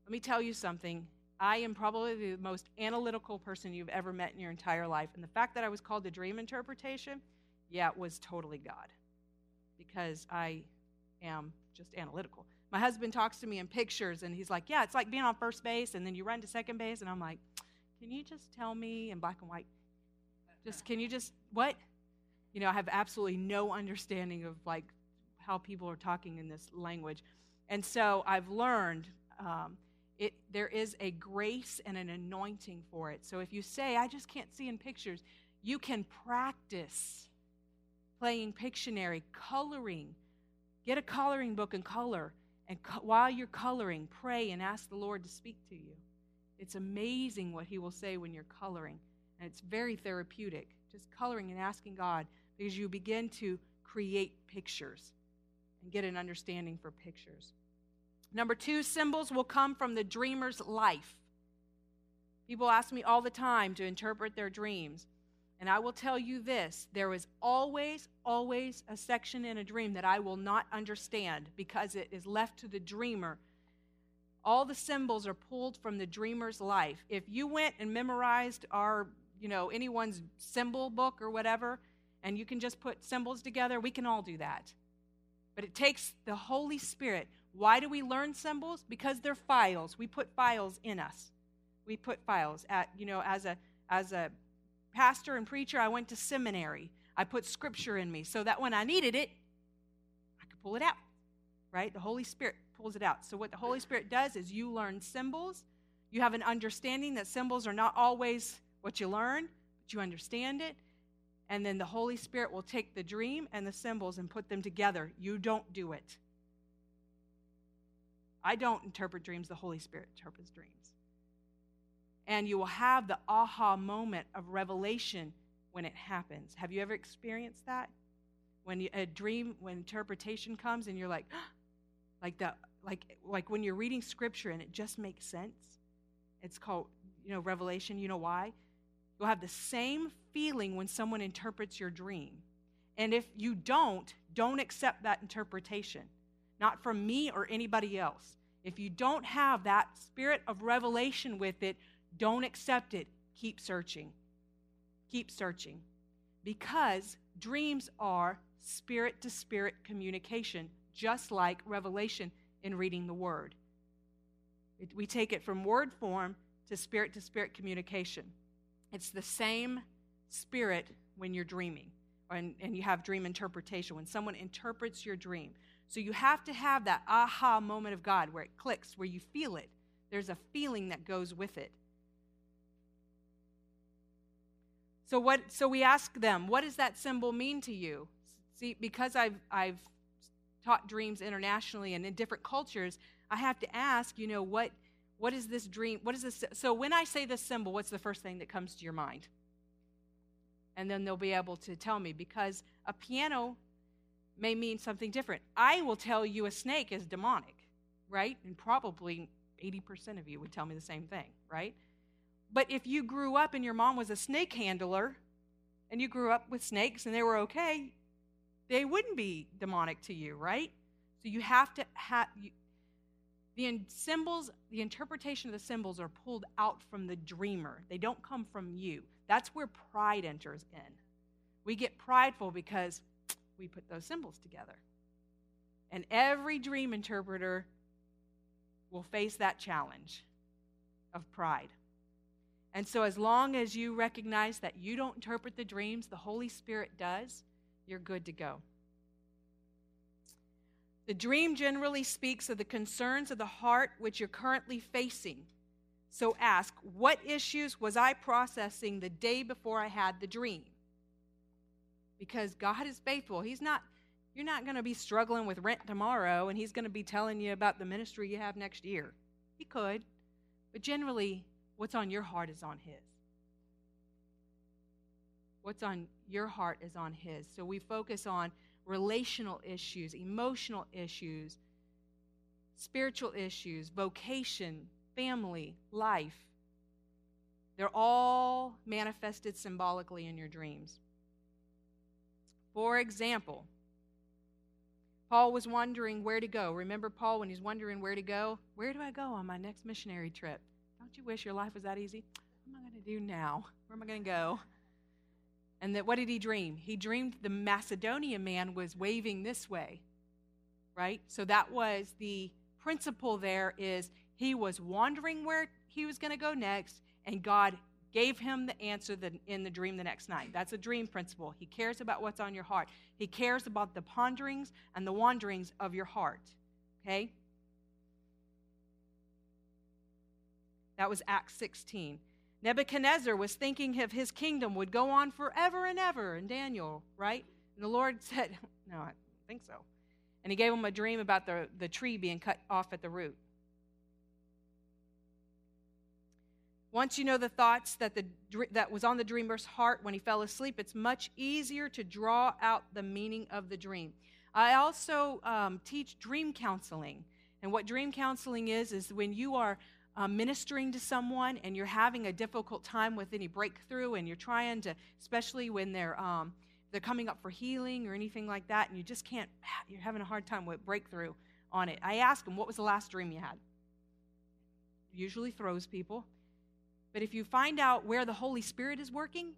Let me tell you something. I am probably the most analytical person you've ever met in your entire life. And the fact that I was called to dream interpretation, yeah, it was totally God. Because I am just analytical. My husband talks to me in pictures and he's like, Yeah, it's like being on first base and then you run to second base. And I'm like, Can you just tell me in black and white? Just, can you just, what? You know, I have absolutely no understanding of like how people are talking in this language. And so I've learned um, it, there is a grace and an anointing for it. So if you say, I just can't see in pictures, you can practice playing Pictionary, coloring. Get a coloring book and color. And co- while you're coloring, pray and ask the Lord to speak to you. It's amazing what He will say when you're coloring. And it's very therapeutic, just coloring and asking God, because you begin to create pictures and get an understanding for pictures. Number two, symbols will come from the dreamer's life. People ask me all the time to interpret their dreams. And I will tell you this there is always, always a section in a dream that I will not understand because it is left to the dreamer. All the symbols are pulled from the dreamer's life. If you went and memorized our, you know, anyone's symbol book or whatever, and you can just put symbols together, we can all do that. But it takes the Holy Spirit why do we learn symbols? Because they're files. We put files in us. We put files at, you know, as a as a pastor and preacher, I went to seminary. I put scripture in me so that when I needed it, I could pull it out. Right? The Holy Spirit pulls it out. So what the Holy Spirit does is you learn symbols. You have an understanding that symbols are not always what you learn, but you understand it. And then the Holy Spirit will take the dream and the symbols and put them together. You don't do it. I don't interpret dreams, the Holy Spirit interprets dreams. And you will have the aha moment of revelation when it happens. Have you ever experienced that? When you, a dream, when interpretation comes and you're like, like that, like like when you're reading scripture and it just makes sense. It's called, you know, revelation. You know why? You'll have the same feeling when someone interprets your dream. And if you don't, don't accept that interpretation not from me or anybody else. If you don't have that spirit of revelation with it, don't accept it. Keep searching. Keep searching. Because dreams are spirit to spirit communication, just like revelation in reading the word. It, we take it from word form to spirit to spirit communication. It's the same spirit when you're dreaming and, and you have dream interpretation. When someone interprets your dream, so you have to have that aha moment of God where it clicks, where you feel it. There's a feeling that goes with it. So what so we ask them, what does that symbol mean to you? See, because I've I've taught dreams internationally and in different cultures, I have to ask, you know, what what is this dream? What is this? So when I say this symbol, what's the first thing that comes to your mind? And then they'll be able to tell me because a piano may mean something different. I will tell you a snake is demonic, right? And probably 80% of you would tell me the same thing, right? But if you grew up and your mom was a snake handler and you grew up with snakes and they were okay, they wouldn't be demonic to you, right? So you have to have the symbols, the interpretation of the symbols are pulled out from the dreamer. They don't come from you. That's where pride enters in. We get prideful because we put those symbols together. And every dream interpreter will face that challenge of pride. And so, as long as you recognize that you don't interpret the dreams, the Holy Spirit does, you're good to go. The dream generally speaks of the concerns of the heart which you're currently facing. So ask, what issues was I processing the day before I had the dream? because God is faithful. He's not you're not going to be struggling with rent tomorrow and he's going to be telling you about the ministry you have next year. He could, but generally what's on your heart is on his. What's on your heart is on His. So we focus on relational issues, emotional issues, spiritual issues, vocation, family, life. They're all manifested symbolically in your dreams. For example, Paul was wondering where to go. Remember Paul when he's wondering where to go? Where do I go on my next missionary trip? You wish your life was that easy? What am I going to do now? Where am I going to go? And that what did he dream? He dreamed the Macedonian man was waving this way. Right? So that was the principle there is he was wondering where he was going to go next and God gave him the answer in the dream the next night. That's a dream principle. He cares about what's on your heart. He cares about the ponderings and the wanderings of your heart. Okay? That was Acts 16. Nebuchadnezzar was thinking of his kingdom would go on forever and ever, and Daniel, right? And the Lord said, No, I think so. And he gave him a dream about the, the tree being cut off at the root. Once you know the thoughts that, the, that was on the dreamer's heart when he fell asleep, it's much easier to draw out the meaning of the dream. I also um, teach dream counseling. And what dream counseling is, is when you are uh, ministering to someone and you're having a difficult time with any breakthrough and you're trying to, especially when they're, um, they're coming up for healing or anything like that, and you just can't, you're having a hard time with breakthrough on it. I ask them, what was the last dream you had? Usually throws people. But if you find out where the Holy Spirit is working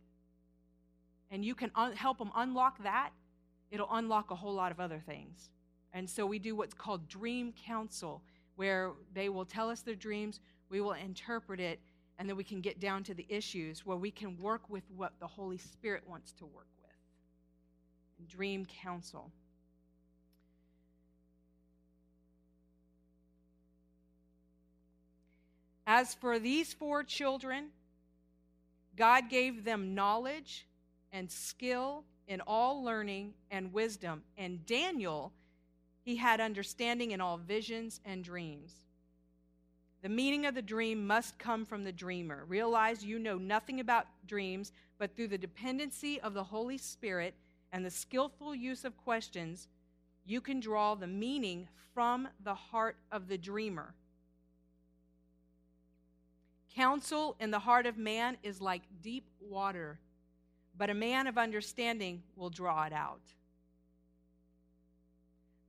and you can un- help them unlock that, it'll unlock a whole lot of other things. And so we do what's called dream counsel, where they will tell us their dreams, we will interpret it, and then we can get down to the issues where we can work with what the Holy Spirit wants to work with. Dream counsel. As for these four children, God gave them knowledge and skill in all learning and wisdom. And Daniel, he had understanding in all visions and dreams. The meaning of the dream must come from the dreamer. Realize you know nothing about dreams, but through the dependency of the Holy Spirit and the skillful use of questions, you can draw the meaning from the heart of the dreamer. Counsel in the heart of man is like deep water, but a man of understanding will draw it out.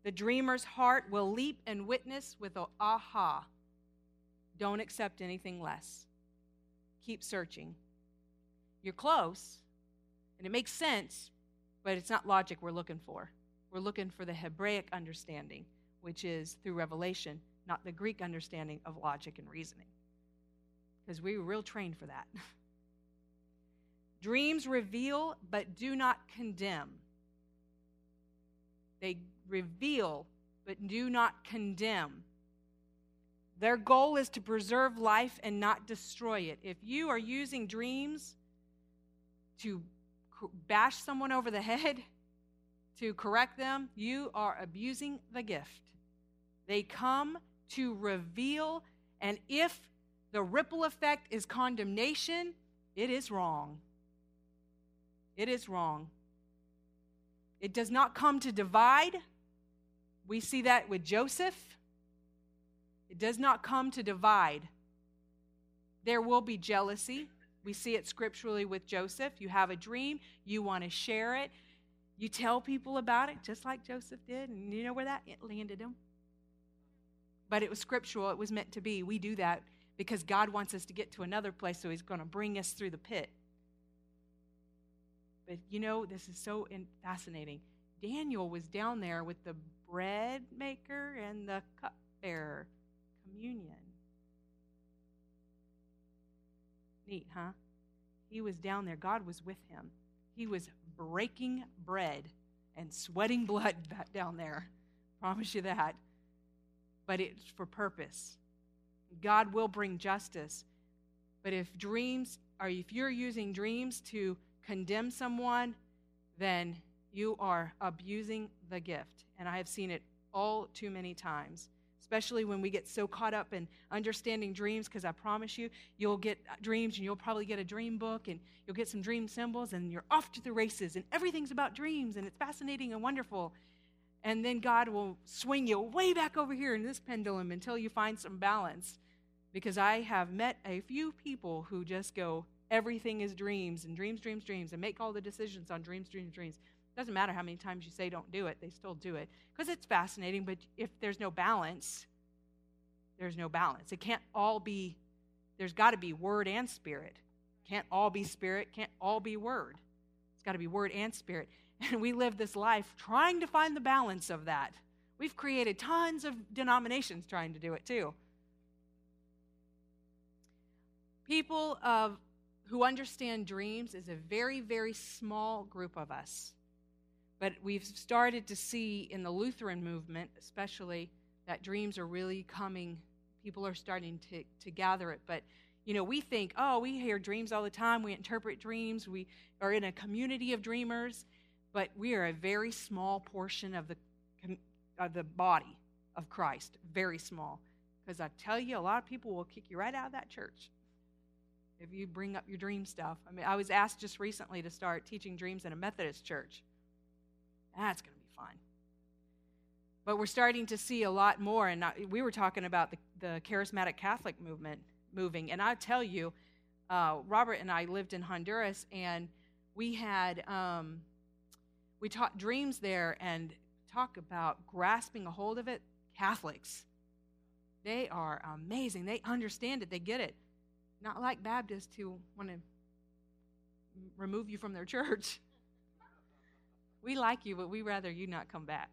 The dreamer's heart will leap and witness with a aha. Don't accept anything less. Keep searching. You're close, and it makes sense, but it's not logic we're looking for. We're looking for the Hebraic understanding, which is through revelation, not the Greek understanding of logic and reasoning because we were real trained for that. Dreams reveal but do not condemn. They reveal but do not condemn. Their goal is to preserve life and not destroy it. If you are using dreams to bash someone over the head, to correct them, you are abusing the gift. They come to reveal, and if the ripple effect is condemnation, it is wrong. It is wrong. It does not come to divide. We see that with Joseph. It does not come to divide. There will be jealousy. We see it scripturally with Joseph. You have a dream, you want to share it, you tell people about it, just like Joseph did, and you know where that landed him? But it was scriptural, it was meant to be. We do that because God wants us to get to another place, so He's going to bring us through the pit. But you know, this is so fascinating. Daniel was down there with the bread maker and the cupbearer, communion. Neat, huh? He was down there. God was with him. He was breaking bread and sweating blood down there. Promise you that. But it's for purpose. God will bring justice. But if dreams, or if you're using dreams to condemn someone, then you are abusing the gift. And I have seen it all too many times, especially when we get so caught up in understanding dreams, because I promise you, you'll get uh, dreams and you'll probably get a dream book and you'll get some dream symbols and you're off to the races and everything's about dreams and it's fascinating and wonderful. And then God will swing you way back over here in this pendulum until you find some balance. Because I have met a few people who just go, everything is dreams and dreams, dreams, dreams, and make all the decisions on dreams, dreams, dreams. Doesn't matter how many times you say don't do it, they still do it because it's fascinating. But if there's no balance, there's no balance. It can't all be, there's got to be word and spirit. Can't all be spirit, can't all be word. It's got to be word and spirit. And we live this life trying to find the balance of that. We've created tons of denominations trying to do it too. People of, who understand dreams is a very, very small group of us. But we've started to see in the Lutheran movement, especially, that dreams are really coming. People are starting to, to gather it. But, you know, we think, oh, we hear dreams all the time. We interpret dreams. We are in a community of dreamers. But we are a very small portion of the, of the body of Christ. Very small. Because I tell you, a lot of people will kick you right out of that church if you bring up your dream stuff. I mean, I was asked just recently to start teaching dreams in a Methodist church. That's going to be fun. But we're starting to see a lot more, and we were talking about the, the charismatic Catholic movement moving. And I tell you, uh, Robert and I lived in Honduras, and we had um, we taught dreams there, and talk about grasping a hold of it. Catholics, they are amazing. They understand it. They get it. Not like Baptists who want to remove you from their church. We like you, but we'd rather you not come back.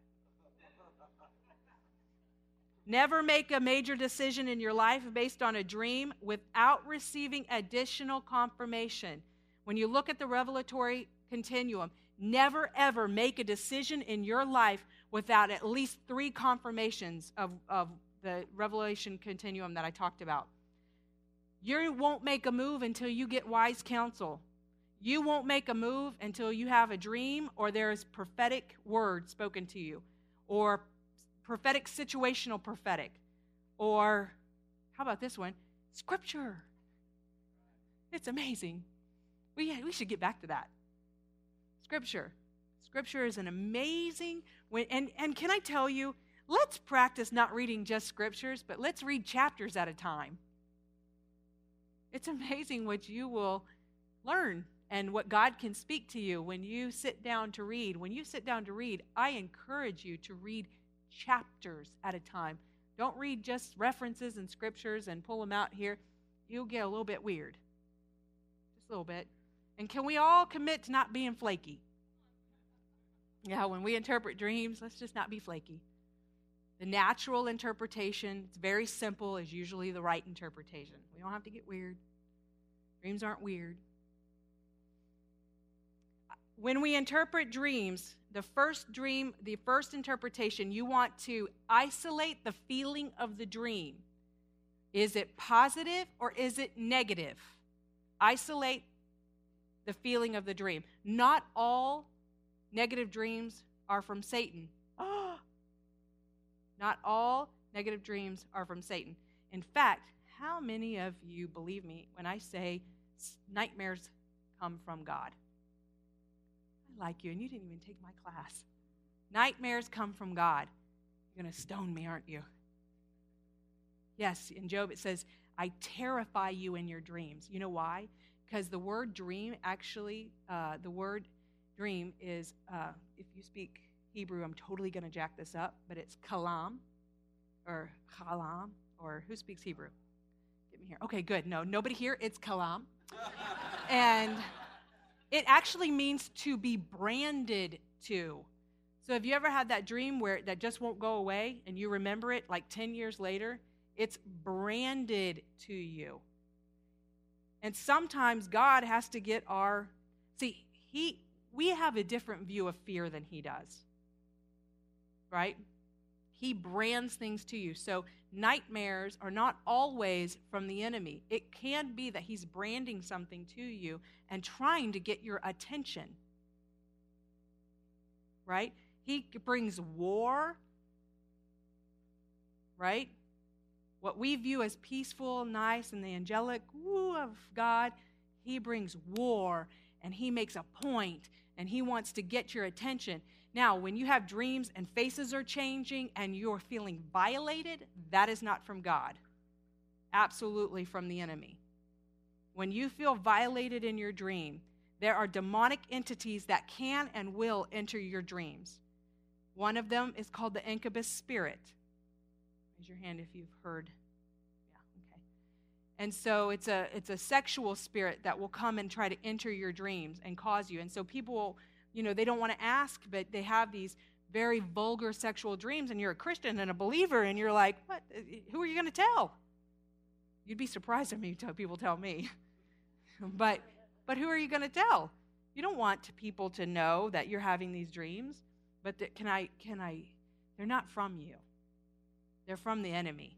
Never make a major decision in your life based on a dream without receiving additional confirmation. When you look at the revelatory continuum, never ever make a decision in your life without at least three confirmations of, of the revelation continuum that I talked about. You won't make a move until you get wise counsel. You won't make a move until you have a dream or there is prophetic word spoken to you, or prophetic situational prophetic, or how about this one? Scripture. It's amazing. We, we should get back to that. Scripture. Scripture is an amazing, and, and can I tell you, let's practice not reading just scriptures, but let's read chapters at a time. It's amazing what you will learn and what God can speak to you when you sit down to read. When you sit down to read, I encourage you to read chapters at a time. Don't read just references and scriptures and pull them out here. You'll get a little bit weird. Just a little bit. And can we all commit to not being flaky? Yeah, when we interpret dreams, let's just not be flaky. The natural interpretation, it's very simple, is usually the right interpretation. We don't have to get weird. Dreams aren't weird when we interpret dreams, the first dream, the first interpretation, you want to isolate the feeling of the dream. Is it positive or is it negative? Isolate the feeling of the dream. Not all negative dreams are from Satan. Not all negative dreams are from Satan. In fact, how many of you believe me when I say nightmares come from God? Like you, and you didn't even take my class. Nightmares come from God. You're going to stone me, aren't you? Yes, in Job it says, I terrify you in your dreams. You know why? Because the word dream actually, uh, the word dream is, uh, if you speak Hebrew, I'm totally going to jack this up, but it's kalam or kalam, or who speaks Hebrew? Get me here. Okay, good. No, nobody here. It's kalam. and it actually means to be branded to. So have you ever had that dream where that just won't go away and you remember it like 10 years later? It's branded to you. And sometimes God has to get our see, he we have a different view of fear than he does. Right? He brands things to you. So nightmares are not always from the enemy. It can be that he's branding something to you and trying to get your attention. Right? He brings war. right? What we view as peaceful, nice, and the angelic woo of God, He brings war and He makes a point and He wants to get your attention. Now, when you have dreams and faces are changing and you're feeling violated, that is not from God. Absolutely from the enemy. When you feel violated in your dream, there are demonic entities that can and will enter your dreams. One of them is called the incubus spirit. Raise your hand if you've heard. Yeah, okay. And so it's a it's a sexual spirit that will come and try to enter your dreams and cause you. And so people, you know, they don't want to ask, but they have these very vulgar sexual dreams and you're a Christian and a believer and you're like, "What? Who are you going to tell?" You'd be surprised if me people tell me. but but who are you going to tell? You don't want people to know that you're having these dreams. But the, can I can I they're not from you. They're from the enemy.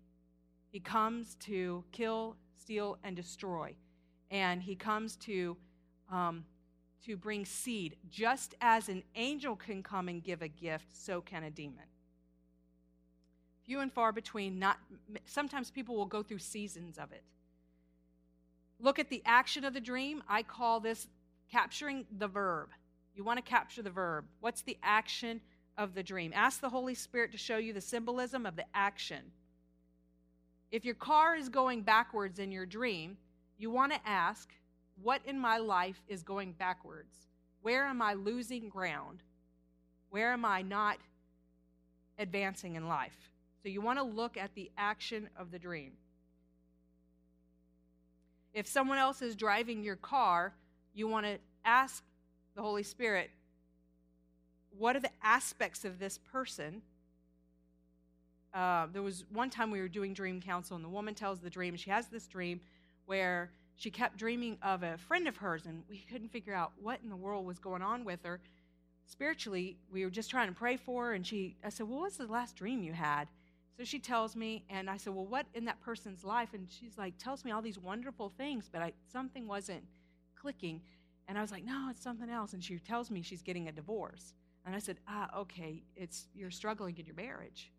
He comes to kill, steal, and destroy. And he comes to, um, to bring seed. Just as an angel can come and give a gift, so can a demon. Few and far between, not, sometimes people will go through seasons of it. Look at the action of the dream. I call this capturing the verb. You want to capture the verb. What's the action of the dream. Ask the Holy Spirit to show you the symbolism of the action. If your car is going backwards in your dream, you want to ask, What in my life is going backwards? Where am I losing ground? Where am I not advancing in life? So you want to look at the action of the dream. If someone else is driving your car, you want to ask the Holy Spirit, what are the aspects of this person? Uh, there was one time we were doing dream counsel, and the woman tells the dream. She has this dream where she kept dreaming of a friend of hers, and we couldn't figure out what in the world was going on with her. Spiritually, we were just trying to pray for her, and she, I said, "Well, what's the last dream you had?" So she tells me, and I said, "Well, what in that person's life?" And she's like, tells me all these wonderful things, but I, something wasn't clicking. And I was like, "No, it's something else." And she tells me she's getting a divorce. And I said, ah, okay, it's you're struggling in your marriage.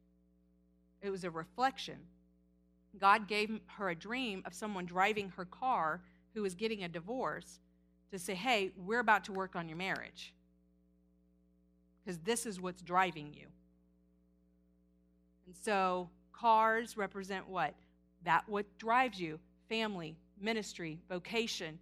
It was a reflection. God gave her a dream of someone driving her car who was getting a divorce to say, hey, we're about to work on your marriage. Because this is what's driving you. And so cars represent what? That what drives you. Family, ministry, vocation.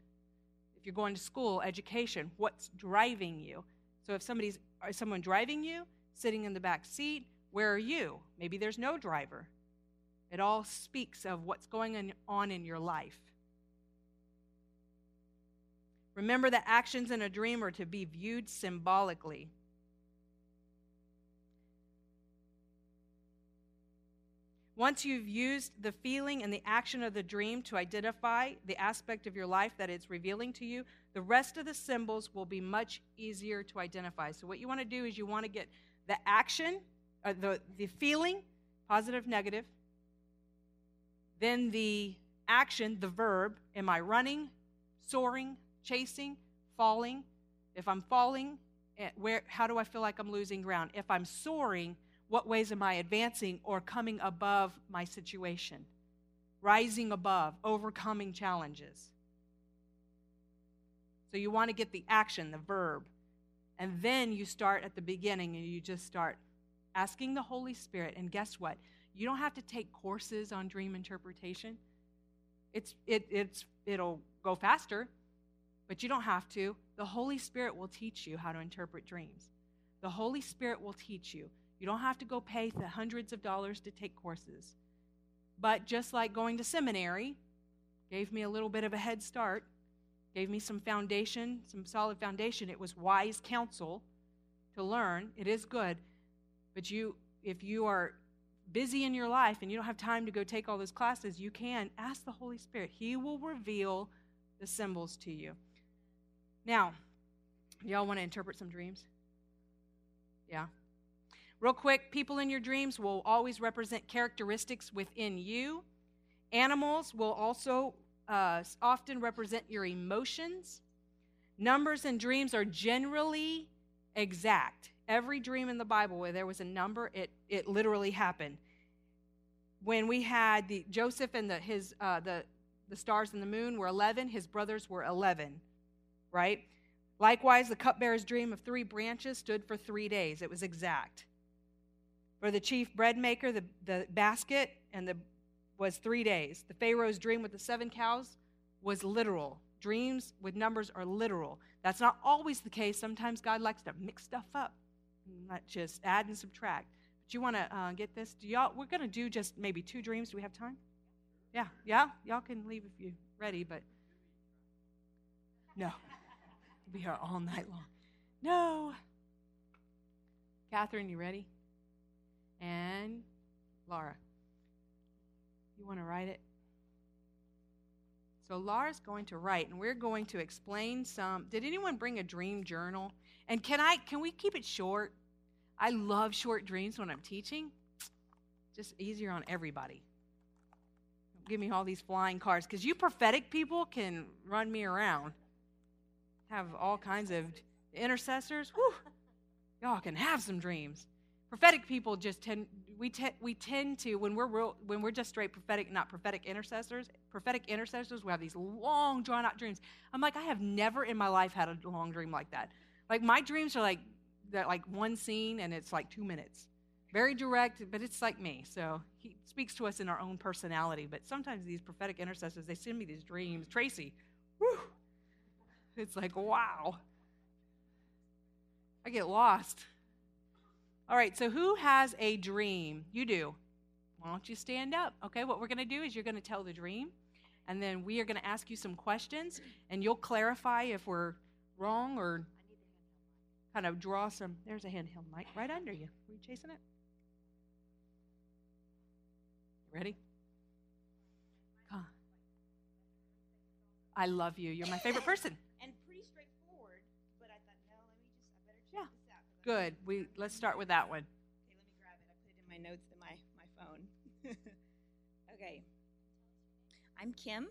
If you're going to school, education, what's driving you? So if somebody's is someone driving you, sitting in the back seat? Where are you? Maybe there's no driver. It all speaks of what's going on in your life. Remember that actions in a dream are to be viewed symbolically. Once you've used the feeling and the action of the dream to identify the aspect of your life that it's revealing to you, the rest of the symbols will be much easier to identify. So, what you want to do is you want to get the action, uh, the, the feeling, positive, negative, then the action, the verb. Am I running, soaring, chasing, falling? If I'm falling, eh, where, how do I feel like I'm losing ground? If I'm soaring, what ways am I advancing or coming above my situation? Rising above, overcoming challenges. So you want to get the action, the verb. And then you start at the beginning and you just start asking the Holy Spirit. And guess what? You don't have to take courses on dream interpretation. It's, it, it's, it'll go faster, but you don't have to. The Holy Spirit will teach you how to interpret dreams. The Holy Spirit will teach you. You don't have to go pay the hundreds of dollars to take courses. But just like going to seminary gave me a little bit of a head start, gave me some foundation, some solid foundation. It was wise counsel to learn. It is good. But you if you are busy in your life and you don't have time to go take all those classes, you can ask the Holy Spirit. He will reveal the symbols to you. Now, y'all want to interpret some dreams? Yeah. Real quick, people in your dreams will always represent characteristics within you. Animals will also uh, often represent your emotions. Numbers and dreams are generally exact. Every dream in the Bible where there was a number, it, it literally happened. when we had the Joseph and the his uh, the the stars and the moon were 11, his brothers were 11, right? Likewise, the cupbearer's dream of three branches stood for three days. It was exact. For the chief bread maker, the, the basket and the was three days. The Pharaoh's dream with the seven cows was literal. Dreams with numbers are literal. That's not always the case. Sometimes God likes to mix stuff up, not just add and subtract. But you want to uh, get this? Do y'all? We're going to do just maybe two dreams. Do we have time? Yeah, yeah. Y'all can leave if you're ready, but no, we'll be here all night long. No. Catherine, you ready? And Laura, you want to write it? So Laura's going to write, and we're going to explain some. Did anyone bring a dream journal? And can I? Can we keep it short? I love short dreams when I'm teaching. Just easier on everybody. Don't give me all these flying cars, because you prophetic people can run me around. Have all kinds of intercessors. Whew, y'all can have some dreams. Prophetic people just tend we, te- we tend to when we're real, when we're just straight prophetic not prophetic intercessors prophetic intercessors we have these long drawn out dreams i'm like i have never in my life had a long dream like that like my dreams are like that like one scene and it's like two minutes very direct but it's like me so he speaks to us in our own personality but sometimes these prophetic intercessors they send me these dreams tracy whew, it's like wow i get lost all right, so who has a dream? You do. Why don't you stand up? Okay, what we're going to do is you're going to tell the dream, and then we are going to ask you some questions, and you'll clarify if we're wrong or kind of draw some. There's a handheld mic right under you. Are you chasing it? Ready? I love you. You're my favorite person. And pretty straightforward, but I thought, no, let me just, I better check yeah. this out. Good. We let's start with that one. Okay, let me grab it. I put it in my notes in my my phone. okay. I'm Kim.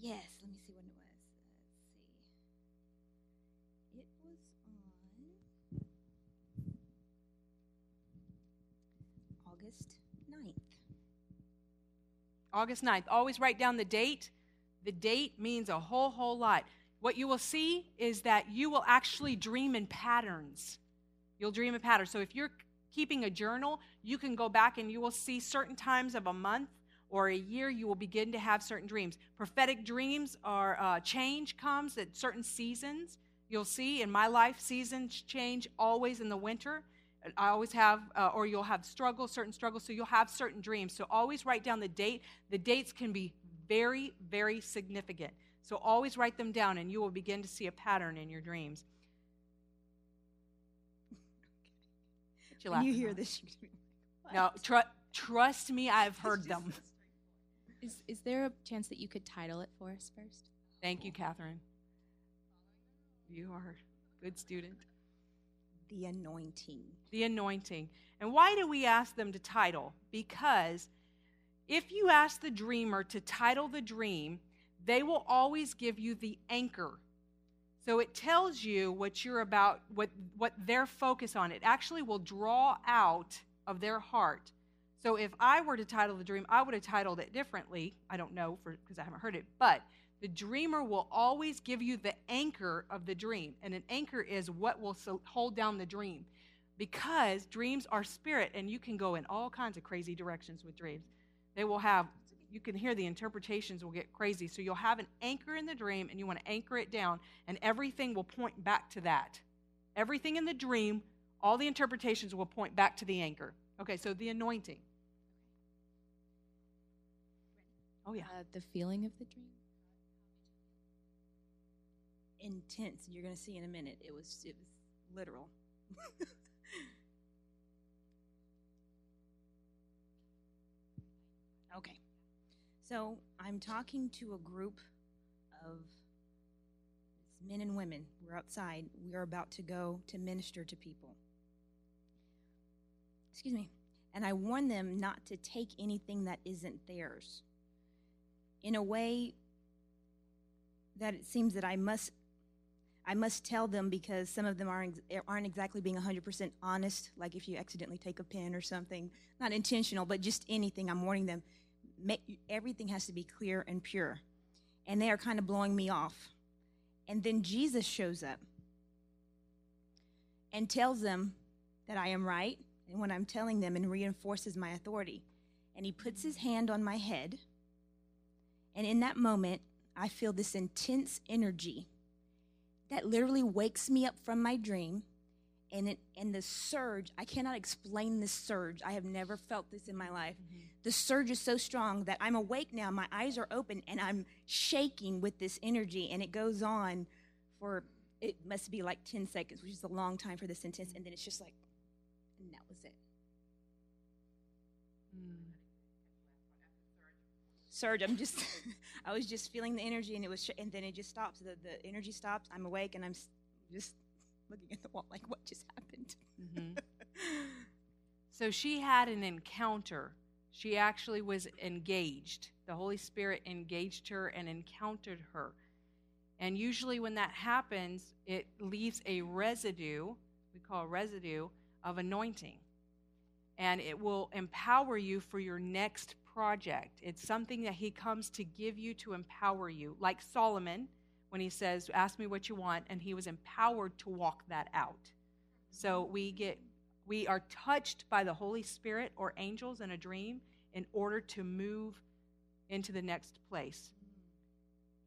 Yes, let me see when August 9th. August 9th. Always write down the date. The date means a whole, whole lot what you will see is that you will actually dream in patterns. You'll dream in patterns. So if you're keeping a journal, you can go back and you will see certain times of a month or a year you will begin to have certain dreams. Prophetic dreams are uh, change comes at certain seasons. You'll see in my life, seasons change always in the winter. I always have, uh, or you'll have struggles, certain struggles, so you'll have certain dreams. So always write down the date. The dates can be very, very significant. So always write them down, and you will begin to see a pattern in your dreams. You, when you hear this, no, tr- trust me, I've heard them. Is, is there a chance that you could title it for us first? Thank you, Catherine. You are a good student. The anointing. The anointing. And why do we ask them to title? Because if you ask the dreamer to title the dream, they will always give you the anchor. So it tells you what you're about, what, what they're focused on. It actually will draw out of their heart. So if I were to title the dream, I would have titled it differently. I don't know for because I haven't heard it, but the dreamer will always give you the anchor of the dream. And an anchor is what will hold down the dream. Because dreams are spirit, and you can go in all kinds of crazy directions with dreams. They will have you can hear the interpretations will get crazy. So you'll have an anchor in the dream and you want to anchor it down, and everything will point back to that. Everything in the dream, all the interpretations will point back to the anchor. Okay, so the anointing. Oh, yeah. Uh, the feeling of the dream? Intense. You're going to see in a minute. It was, it was literal. okay. So I'm talking to a group of men and women. We're outside. We are about to go to minister to people. Excuse me. And I warn them not to take anything that isn't theirs. In a way that it seems that I must I must tell them because some of them aren't, eh, aren't exactly being 100% honest, like if you accidentally take a pen or something, not intentional, but just anything. I'm warning them. Everything has to be clear and pure. And they are kind of blowing me off. And then Jesus shows up and tells them that I am right and what I'm telling them and reinforces my authority. And he puts his hand on my head. And in that moment, I feel this intense energy that literally wakes me up from my dream. And, it, and the surge, I cannot explain this surge. I have never felt this in my life. Mm-hmm. The surge is so strong that I'm awake now. My eyes are open and I'm shaking with this energy. And it goes on for, it must be like 10 seconds, which is a long time for this sentence. And then it's just like, and that was it. Mm. Surge. I'm just, I was just feeling the energy, and it was, sh- and then it just stops. The the energy stops. I'm awake, and I'm just looking at the wall, like what just happened. Mm-hmm. so she had an encounter. She actually was engaged. The Holy Spirit engaged her and encountered her. And usually, when that happens, it leaves a residue, we call a residue, of anointing. And it will empower you for your next project. It's something that He comes to give you to empower you. Like Solomon, when he says, Ask me what you want, and he was empowered to walk that out. So we get we are touched by the Holy Spirit or angels in a dream in order to move into the next place.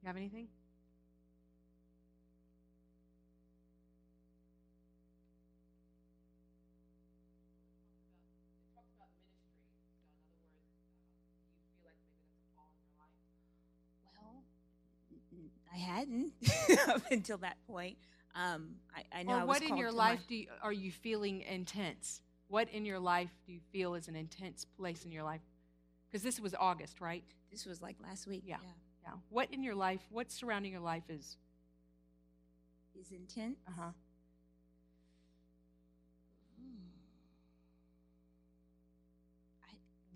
You have anything? I hadn't up until that point. Um, I, I know. Or I what in your life do you, are you feeling intense? What in your life do you feel is an intense place in your life? Because this was August, right? This was like last week. Yeah. yeah. yeah. What in your life? What's surrounding your life is is intense. Uh huh.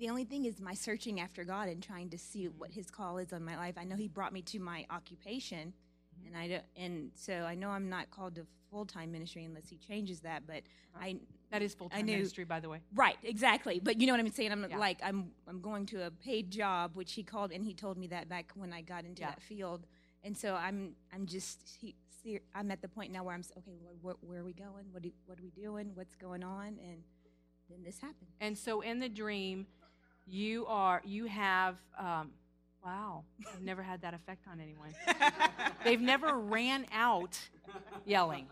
The only thing is my searching after God and trying to see what His call is on my life. I know He brought me to my occupation, mm-hmm. and I don't, and so I know I'm not called to full time ministry unless He changes that. But uh-huh. I that is full time ministry, by the way. Right, exactly. But you know what I'm saying. I'm yeah. like I'm I'm going to a paid job, which He called, and He told me that back when I got into yeah. that field. And so I'm I'm just he, see, I'm at the point now where I'm okay. Lord, where, where are we going? What do, what are we doing? What's going on? And then this happened. And so in the dream, you are you have um, wow i've never had that effect on anyone. They've never ran out yelling.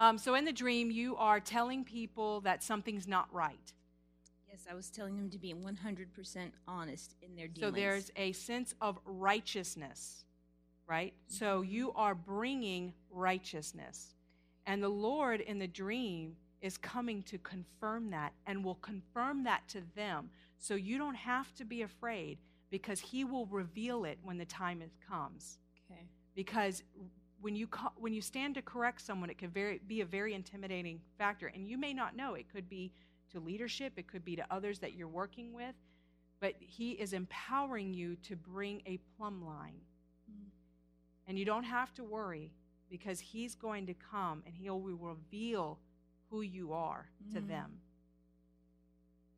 Um, so in the dream you are telling people that something's not right. Yes i was telling them to be 100% honest in their dealings. so there's a sense of righteousness right? Mm-hmm. so you are bringing righteousness. And the lord in the dream is coming to confirm that and will confirm that to them. So you don't have to be afraid because he will reveal it when the time comes. Okay. Because when you when you stand to correct someone, it can very, be a very intimidating factor, and you may not know. It could be to leadership, it could be to others that you're working with, but he is empowering you to bring a plumb line, mm. and you don't have to worry because he's going to come and he'll reveal who you are to mm. them.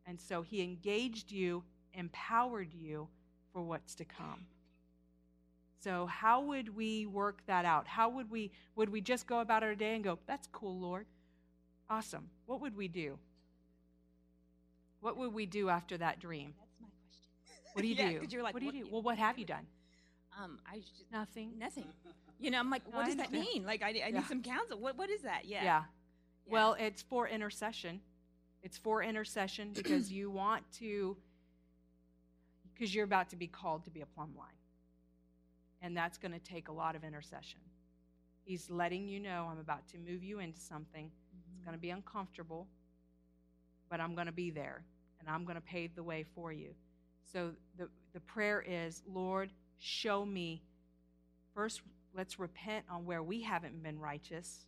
And so he engaged you, empowered you for what's to come. So how would we work that out? How would we would we just go about our day and go, "That's cool, Lord. Awesome." What would we do? What would we do after that dream? That's my question. What do you yeah, do? You're like, what do you what, do? Well, what have you done? Um, I just nothing. Nothing. You know, I'm like, what does that mean? Like, I, I yeah. need some counsel. What what is that? Yeah. Yeah. Well, it's for intercession. It's for intercession because you want to, because you're about to be called to be a plumb line. And that's going to take a lot of intercession. He's letting you know I'm about to move you into something. Mm-hmm. It's going to be uncomfortable, but I'm going to be there and I'm going to pave the way for you. So the, the prayer is, Lord, show me. First, let's repent on where we haven't been righteous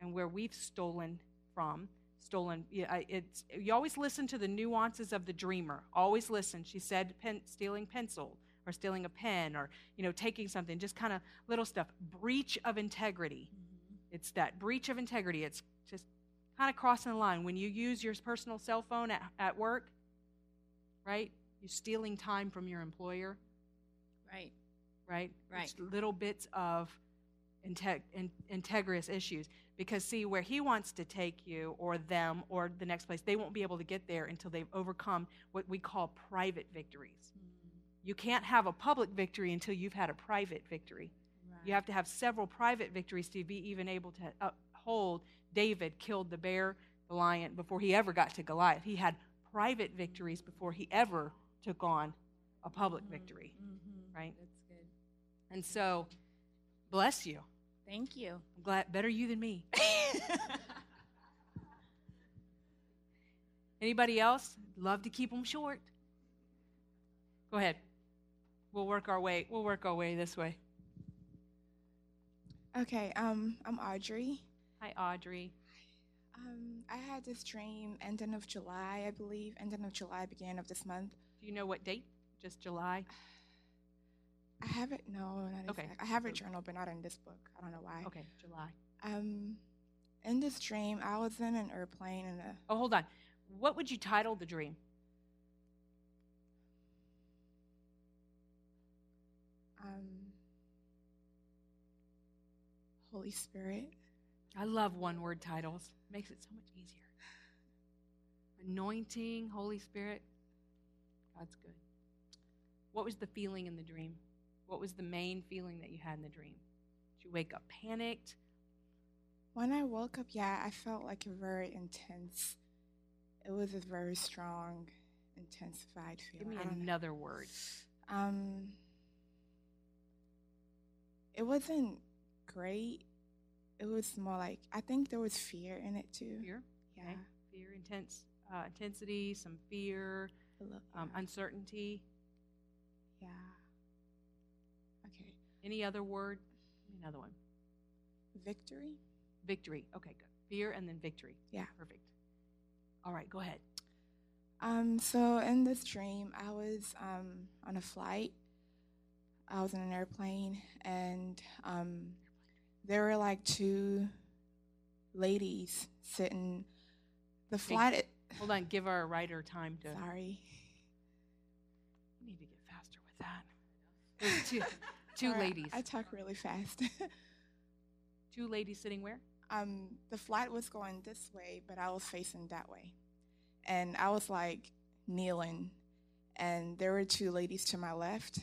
and where we've stolen from stolen it's you always listen to the nuances of the dreamer always listen she said pen, stealing pencil or stealing a pen or you know taking something just kind of little stuff breach of integrity mm-hmm. it's that breach of integrity it's just kind of crossing the line when you use your personal cell phone at, at work right you're stealing time from your employer Right. right? Right. It's little bits of integ- in- integrous issues. Because, see, where he wants to take you or them or the next place, they won't be able to get there until they've overcome what we call private victories. Hmm. You can't have a public victory until you've had a private victory. You have to have several private victories to be even able to uphold. David killed the bear, the lion, before he ever got to Goliath. He had private victories before he ever took on a public mm-hmm. victory, mm-hmm. right? That's good. And so, bless you. Thank you. I'm glad better you than me. Anybody else? Love to keep them short. Go ahead. We'll work our way. We'll work our way this way. Okay, um, I'm Audrey. Hi, Audrey. Um, I had this dream ending of July, I believe, ending of July, beginning of this month. Do you know what date? Just July. I have it, no, not Okay. exact. I have a journal, but not in this book. I don't know why. Okay, July. Um, in this dream, I was in an airplane and a, Oh, hold on. What would you title the dream? um, Holy Spirit. I love one word titles. Makes it so much easier. Anointing, Holy Spirit. God's good. What was the feeling in the dream? What was the main feeling that you had in the dream? Did you wake up panicked? When I woke up, yeah, I felt like a very intense. It was a very strong, intensified feeling. Give me I don't know. another word. Um, it wasn't great. It was more like I think there was fear in it too. Fear? Yeah, Okay. Fear, intense, uh, intensity, some fear, little, um, uncertainty. yeah. Any other word? Another one. victory. Victory. Okay, good. Fear and then victory. Yeah. Perfect. All right, go ahead. Um, so in this dream, I was um on a flight. I was in an airplane, and um, there were like two ladies sitting. The flight. Hold on. Give our writer time to. Sorry. We need to get faster with that. There's two, two Sorry, ladies. I talk really fast. two ladies sitting where? um, the flight was going this way, but I was facing that way. And I was like kneeling, and there were two ladies to my left,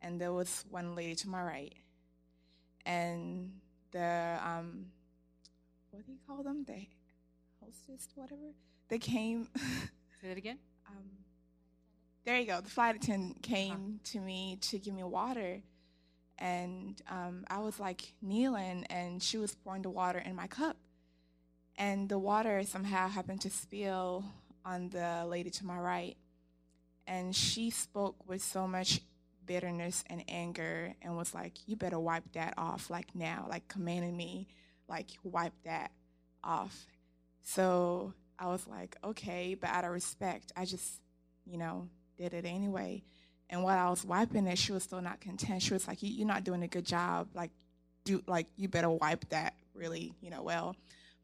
and there was one lady to my right. And the, um, what do you call them? The hostess, whatever? They came. Say that again. um, there you go. The flight attendant came to me to give me water, and um, I was like kneeling, and she was pouring the water in my cup, and the water somehow happened to spill on the lady to my right, and she spoke with so much bitterness and anger, and was like, "You better wipe that off, like now," like commanding me, like wipe that off. So I was like, okay, but out of respect, I just, you know, did it anyway. And while I was wiping it, she was still not content. She was like, "You- "You're not doing a good job. Like, do like you better wipe that really, you know, well."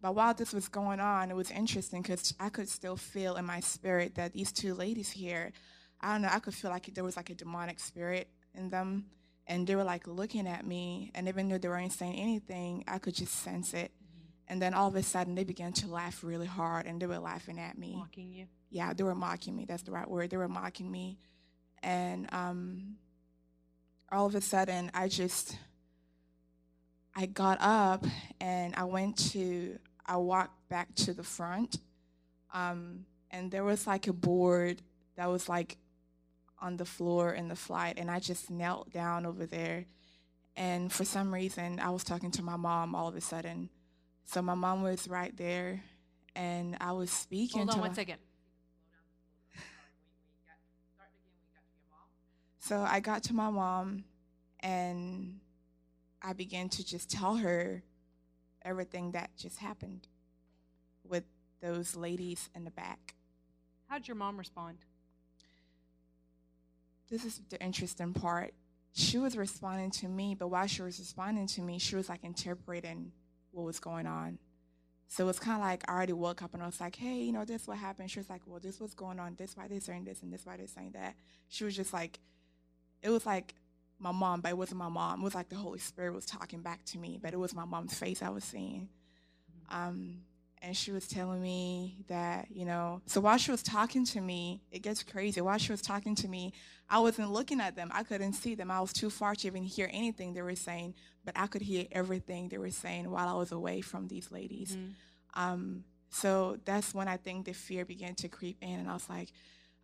But while this was going on, it was interesting because I could still feel in my spirit that these two ladies here, I don't know, I could feel like there was like a demonic spirit in them, and they were like looking at me, and even though they weren't saying anything, I could just sense it. Mm-hmm. And then all of a sudden, they began to laugh really hard, and they were laughing at me Mocking you. yeah, they were mocking me. That's the right word. They were mocking me. And um, all of a sudden, I just, I got up and I went to, I walked back to the front. Um, and there was like a board that was like on the floor in the flight. And I just knelt down over there. And for some reason, I was talking to my mom all of a sudden. So my mom was right there. And I was speaking Hold to on one my- second. So I got to my mom and I began to just tell her everything that just happened with those ladies in the back. How'd your mom respond? this is the interesting part. She was responding to me, but while she was responding to me, she was like interpreting what was going on. So it was kind of like I already woke up and I was like, hey, you know, this what happened. She was like, well, this was going on. This why they're saying this and this why they're saying that. She was just like, it was like my mom, but it wasn't my mom. It was like the Holy Spirit was talking back to me, but it was my mom's face I was seeing. Um, and she was telling me that, you know, so while she was talking to me, it gets crazy. While she was talking to me, I wasn't looking at them. I couldn't see them. I was too far to even hear anything they were saying, but I could hear everything they were saying while I was away from these ladies. Um, so that's when I think the fear began to creep in, and I was like,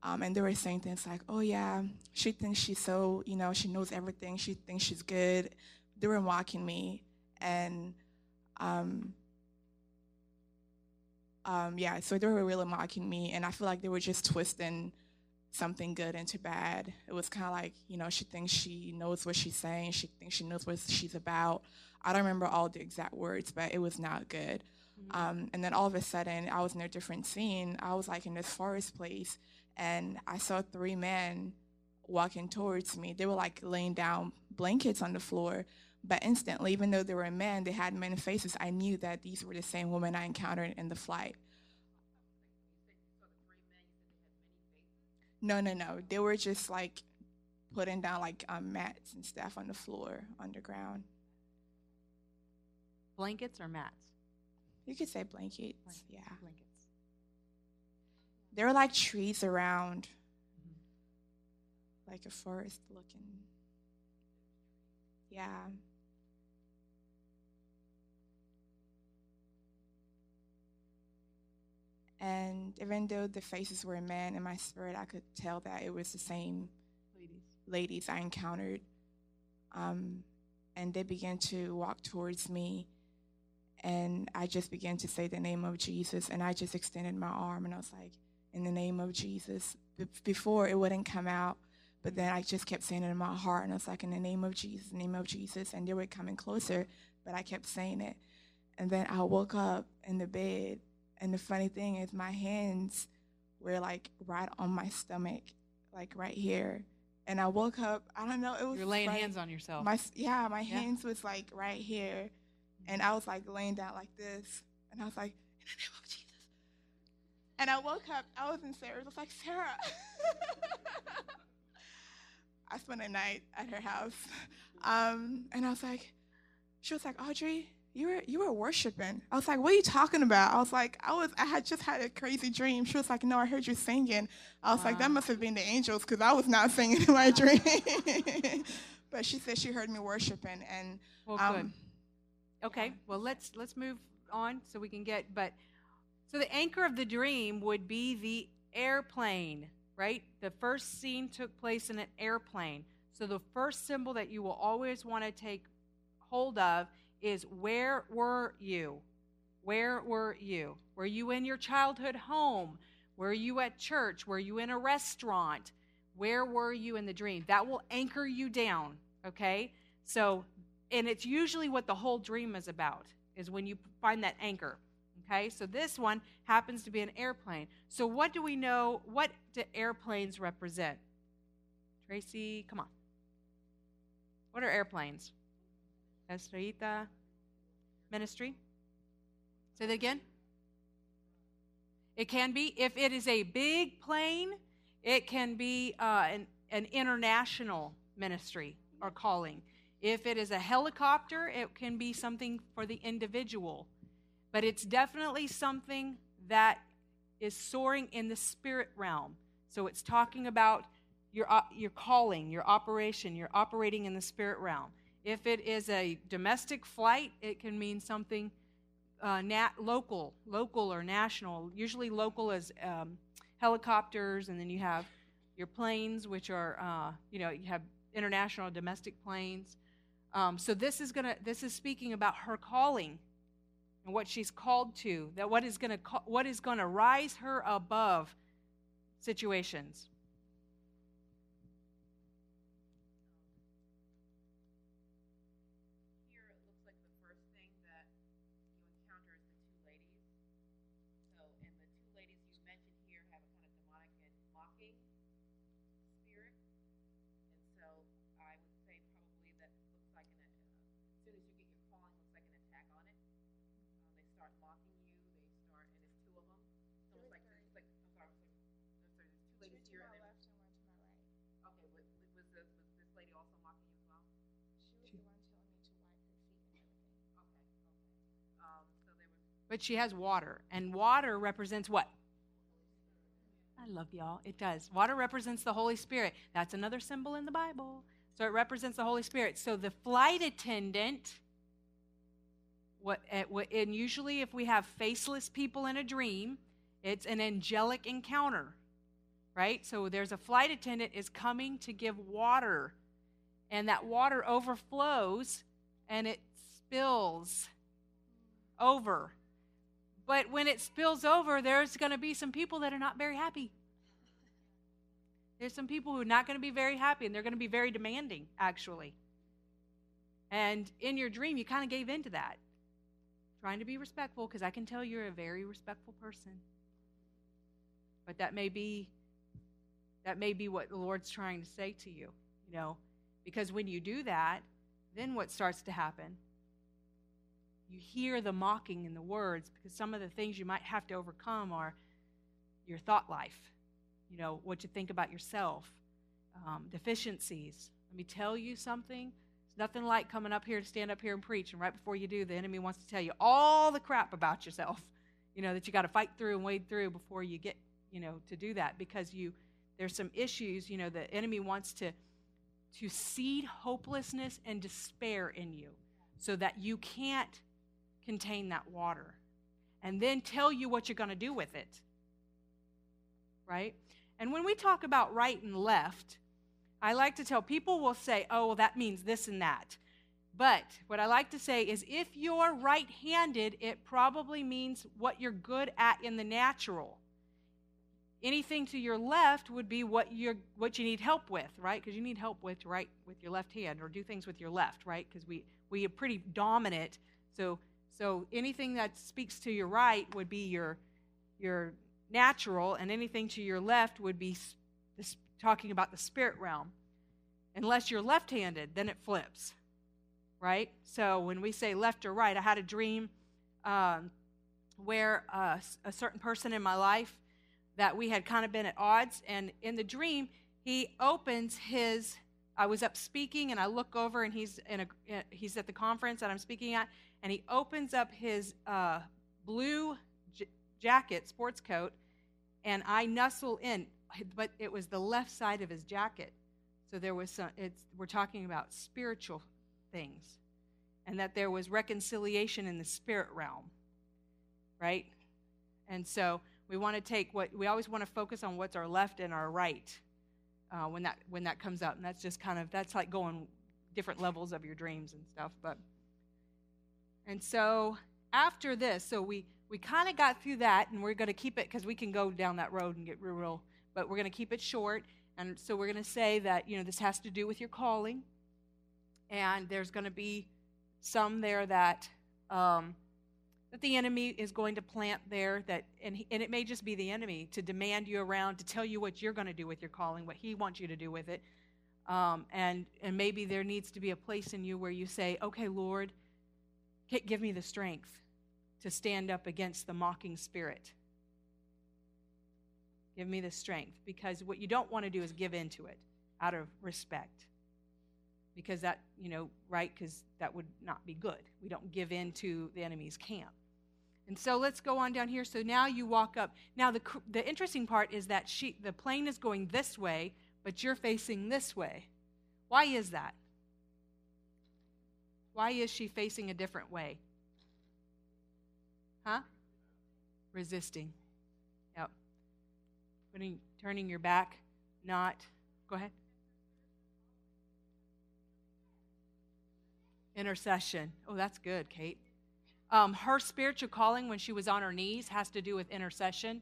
um, and they were saying things like, "Oh yeah, she thinks she's so, you know, she knows everything. She thinks she's good." They were mocking me, and um, um, yeah, so they were really mocking me, and I feel like they were just twisting something good into bad. It was kind of like, you know, she thinks she knows what she's saying. She thinks she knows what she's about. I don't remember all the exact words, but it was not good. Um, and then all of a sudden, I was in a different scene. I was like in this forest place, and I saw three men walking towards me. They were like laying down blankets on the floor. But instantly, even though they were men, they had men faces. I knew that these were the same women I encountered in the flight. No, no, no. They were just like putting down like um, mats and stuff on the floor underground. Blankets or mats? You could say blankets. Yeah. Blankets. There were like trees around, like a forest looking. Yeah. And even though the faces were men in my spirit, I could tell that it was the same Ladies. ladies I encountered. Um, and they began to walk towards me. And I just began to say the name of Jesus. And I just extended my arm and I was like, in the name of Jesus. Before it wouldn't come out, but then I just kept saying it in my heart. And I was like, in the name of Jesus, in the name of Jesus. And they were coming closer, but I kept saying it. And then I woke up in the bed. And the funny thing is, my hands were like right on my stomach, like right here. And I woke up. I don't know. It was You're laying right- hands on yourself. my yeah, my Yeah. hands was like right here, and I was like laying down like this, and I was like, in the name of Jesus. And I woke up. I was in Sarah. I was like Sarah. I spent a night at her house, um, and I was like, she was like, Audrey, you were you were worshiping. I was like, what are you talking about? I was like, I was I had just had a crazy dream. She was like, no, I heard you singing. I was like, that must have been the angels because I was not singing in my dream. but she said she heard me worshiping, and well, good. um, Okay, well let's let's move on so we can get but so the anchor of the dream would be the airplane, right? The first scene took place in an airplane. So the first symbol that you will always want to take hold of is where were you? Where were you? Were you in your childhood home? Were you at church? Were you in a restaurant? Where were you in the dream? That will anchor you down, okay? So and it's usually what the whole dream is about is when you find that anchor okay? So this one happens to be an airplane. So what do we know what do airplanes represent? Tracy come on. What are airplanes? Estrellita? Ministry? Say that again. It can be if it is a big plane it can be uh, an, an international ministry or calling. If it is a helicopter, it can be something for the individual. But it's definitely something that is soaring in the spirit realm. So it's talking about your, uh, your calling, your operation, you're operating in the spirit realm. If it is a domestic flight, it can mean something uh, nat- local, local or national. Usually, local is um, helicopters, and then you have your planes, which are, uh, you know, you have international, domestic planes. Um, so this is gonna this is speaking about her calling and what she's called to. That what is gonna ca- what is gonna rise her above situations. But she has water, and water represents what? I love y'all. It does. Water represents the Holy Spirit. That's another symbol in the Bible. So it represents the Holy Spirit. So the flight attendant, what, eh, what and usually if we have faceless people in a dream, it's an angelic encounter, right? So there's a flight attendant is coming to give water, and that water overflows and it spills over. But when it spills over, there's going to be some people that are not very happy. There's some people who are not going to be very happy, and they're going to be very demanding, actually. And in your dream, you kind of gave in to that, trying to be respectful, because I can tell you're a very respectful person. But that may be that may be what the Lord's trying to say to you, you know, because when you do that, then what starts to happen? You hear the mocking in the words because some of the things you might have to overcome are your thought life, you know, what you think about yourself, um, deficiencies. Let me tell you something. It's nothing like coming up here to stand up here and preach, and right before you do, the enemy wants to tell you all the crap about yourself, you know, that you got to fight through and wade through before you get, you know, to do that because you there's some issues, you know, the enemy wants to to seed hopelessness and despair in you so that you can't contain that water and then tell you what you're going to do with it. Right? And when we talk about right and left, I like to tell people will say, oh, well, that means this and that. But what I like to say is if you're right handed, it probably means what you're good at in the natural. Anything to your left would be what you're what you need help with, right? Because you need help with write with your left hand or do things with your left, right? Because we we are pretty dominant. So so anything that speaks to your right would be your your natural, and anything to your left would be this, talking about the spirit realm. Unless you're left-handed, then it flips, right? So when we say left or right, I had a dream um, where uh, a certain person in my life that we had kind of been at odds, and in the dream, he opens his. I was up speaking, and I look over, and he's in a he's at the conference that I'm speaking at, and he opens up his uh, blue j- jacket, sports coat, and I nuzzle in, but it was the left side of his jacket. So there was some, it's, we're talking about spiritual things, and that there was reconciliation in the spirit realm, right? And so we want to take what we always want to focus on what's our left and our right uh, when that when that comes up, and that's just kind of that's like going different levels of your dreams and stuff, but. And so after this, so we, we kind of got through that, and we're going to keep it because we can go down that road and get real, real but we're going to keep it short. And so we're going to say that, you know, this has to do with your calling. And there's going to be some there that, um, that the enemy is going to plant there that and, he, and it may just be the enemy to demand you around to tell you what you're going to do with your calling what he wants you to do with it um, and and maybe there needs to be a place in you where you say okay lord Give me the strength to stand up against the mocking spirit. Give me the strength because what you don't want to do is give in to it out of respect. Because that, you know, right? Because that would not be good. We don't give in to the enemy's camp. And so let's go on down here. So now you walk up. Now the the interesting part is that she the plane is going this way, but you're facing this way. Why is that? Why is she facing a different way? Huh? Resisting. Yep. Putting, turning your back, not. Go ahead. Intercession. Oh, that's good, Kate. Um, her spiritual calling when she was on her knees has to do with intercession.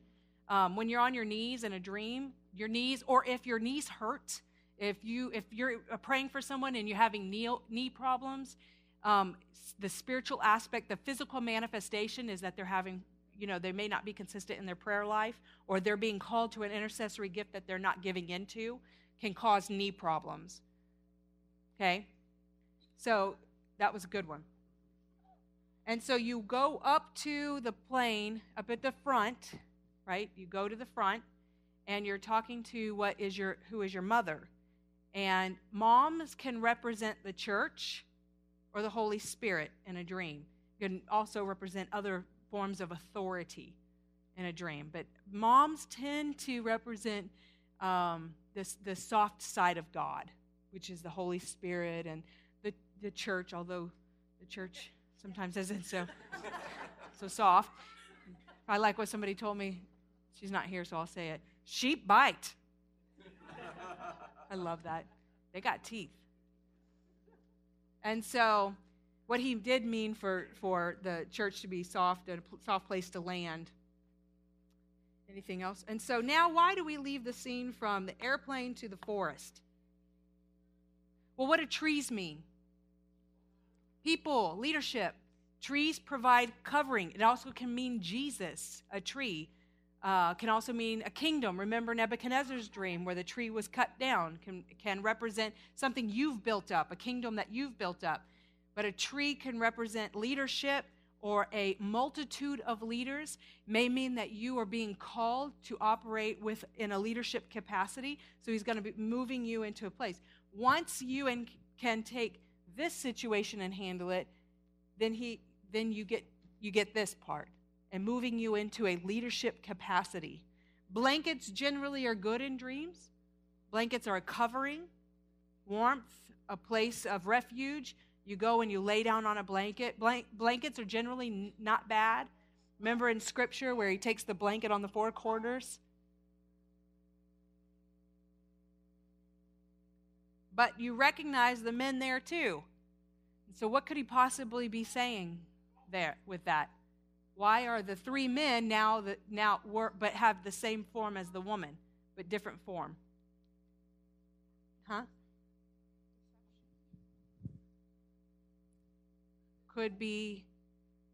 Um, when you're on your knees in a dream, your knees, or if your knees hurt, if you if you're praying for someone and you're having knee, knee problems, um, the spiritual aspect, the physical manifestation is that they're having, you know, they may not be consistent in their prayer life or they're being called to an intercessory gift that they're not giving into, can cause knee problems. Okay? So that was a good one. And so you go up to the plane, up at the front, right? You go to the front, and you're talking to what is your who is your mother. And moms can represent the church or the Holy Spirit in a dream. Can also represent other forms of authority in a dream. But moms tend to represent um, this the soft side of God, which is the Holy Spirit and the the church. Although the church sometimes isn't so so soft. I like what somebody told me. She's not here, so I'll say it. Sheep bite. I love that. They got teeth. And so, what he did mean for, for the church to be soft, a soft place to land. Anything else? And so now, why do we leave the scene from the airplane to the forest? Well, what do trees mean? People, leadership. Trees provide covering. It also can mean Jesus, a tree. Uh, can also mean a kingdom. Remember Nebuchadnezzar's dream where the tree was cut down, can, can represent something you've built up, a kingdom that you've built up. But a tree can represent leadership or a multitude of leaders, may mean that you are being called to operate with in a leadership capacity. So he's going to be moving you into a place. Once you and can take this situation and handle it, then he then you get you get this part and moving you into a leadership capacity. Blankets generally are good in dreams. Blankets are a covering, warmth, a place of refuge. You go and you lay down on a blanket. Blank, blankets are generally n- not bad. Remember in scripture where he takes the blanket on the four corners? But you recognize the men there too. So, what could he possibly be saying there with that? Why are the three men now that now work but have the same form as the woman, but different form? Huh? Could be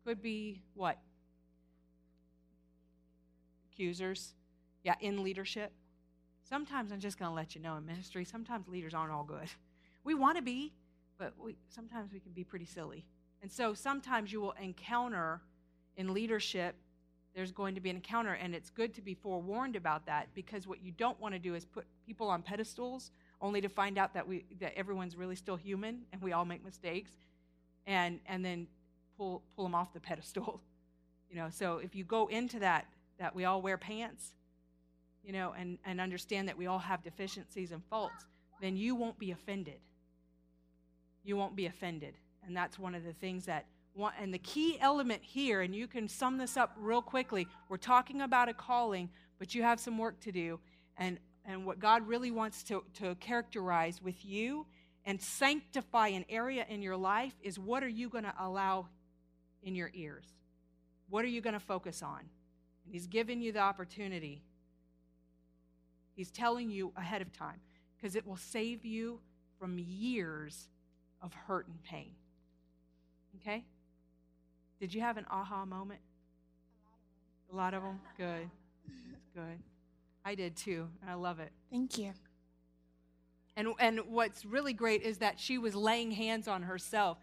could be what? Accusers. Yeah, in leadership. Sometimes I'm just going to let you know in ministry, sometimes leaders aren't all good. We want to be, but we, sometimes we can be pretty silly. And so sometimes you will encounter in leadership, there's going to be an encounter, and it's good to be forewarned about that because what you don't want to do is put people on pedestals only to find out that we that everyone's really still human and we all make mistakes, and and then pull pull them off the pedestal. You know, so if you go into that that we all wear pants, you know, and, and understand that we all have deficiencies and faults, then you won't be offended. You won't be offended. And that's one of the things that and the key element here, and you can sum this up real quickly. We're talking about a calling, but you have some work to do. And, and what God really wants to, to characterize with you and sanctify an area in your life is what are you going to allow in your ears? What are you going to focus on? And He's given you the opportunity. He's telling you ahead of time because it will save you from years of hurt and pain. Okay? Did you have an aha moment? A lot of them. Good. That's good. I did too, and I love it. Thank you. And and what's really great is that she was laying hands on herself.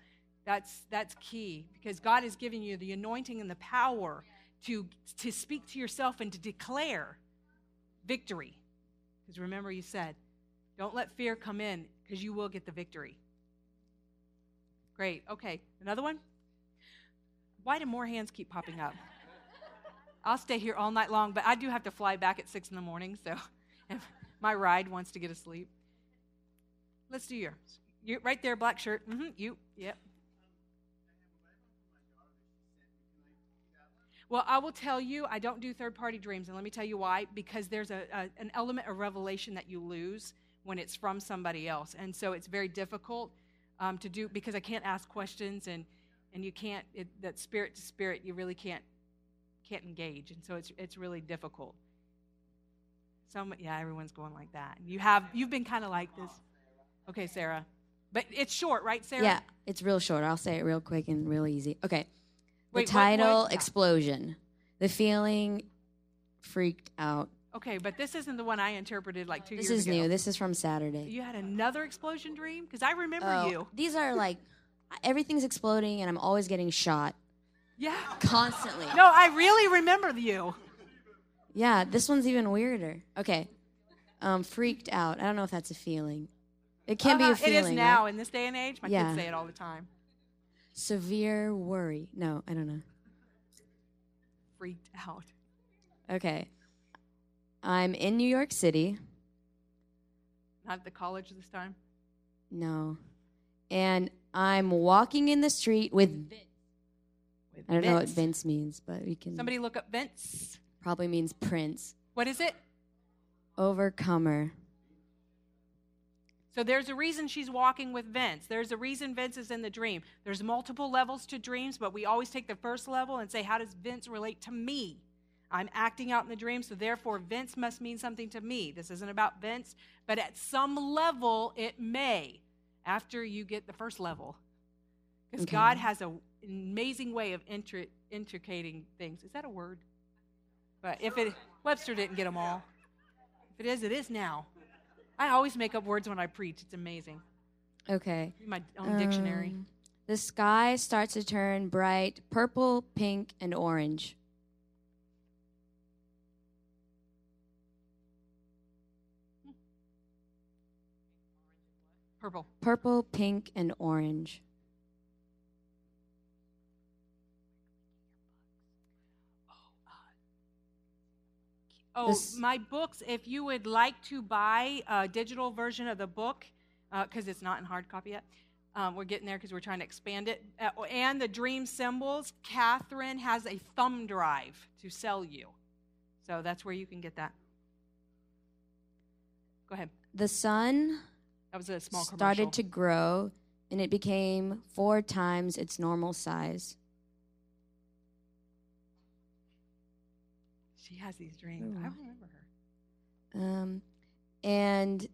That's that's key because God is giving you the anointing and the power to to speak to yourself and to declare victory. Because remember you said, don't let fear come in because you will get the victory. Great. Okay. Another one? Why do more hands keep popping up? I'll stay here all night long, but I do have to fly back at six in the morning, so my ride wants to get asleep. Let's do yours. You right there, black shirt. Mm-hmm. You. Yep. Well, I will tell you, I don't do third party dreams, and let me tell you why. Because there's a, a, an element of revelation that you lose when it's from somebody else. And so it's very difficult um, to do because I can't ask questions and and you can't it, that spirit to spirit you really can't can't engage and so it's it's really difficult some yeah everyone's going like that you have you've been kind of like this okay sarah but it's short right sarah Yeah, it's real short. I'll say it real quick and real easy. Okay. The Wait, what- title what- yeah. Explosion. The feeling freaked out. okay but this isn't the one i interpreted like two This years is new. This is from Saturday. you had another explosion dream because i remember Oh, you These are like everything's exploding and I'm always getting shot. Yeah. constantly. No, I really remember you. Yeah, this one's even weirder. Okay. Um, freaked out. I don't know if that's a feeling. It can be Uh-huh, a feeling. It is now right? in this day and age. My Yeah. kids say it all the time. Severe worry. No, I don't know. Freaked out. Okay. I'm in New York City. Not at the college this time. No. And I'm walking in the street with Vince. With I don't know what Vince. Vince means, but we can Somebody look up Vince. probably means Prince. What is it? Overcomer. So there's a reason she's walking with Vince. There's a reason Vince is in the dream. There's multiple levels to dreams, but we always take the first level and say, How does Vince relate to me? I'm acting out in the dream, so therefore Vince must mean something to me. This isn't about Vince, but at some level it may after you get the first level. Because Okay. God has a- an amazing way of intri- intricating things. Is that a word? But if it, Webster didn't get them all. If it is, it is now. I always make up words when I preach. It's amazing. Okay. My own dictionary. Um, the sky starts to turn bright purple, pink, and orange. Purple. Purple, pink, and orange. Oh, This- my books, if you would like to buy a digital version of the book, because it's not in hard copy yet, um, we're getting there because we're trying to expand it. Uh, and the dream symbols, Catherine has a thumb drive to sell you. So that's where you can get that. Go ahead. The sun That was a small commercial. started to grow and it became four times its normal size. She has these dreams. I Ooh. remember her. Um, and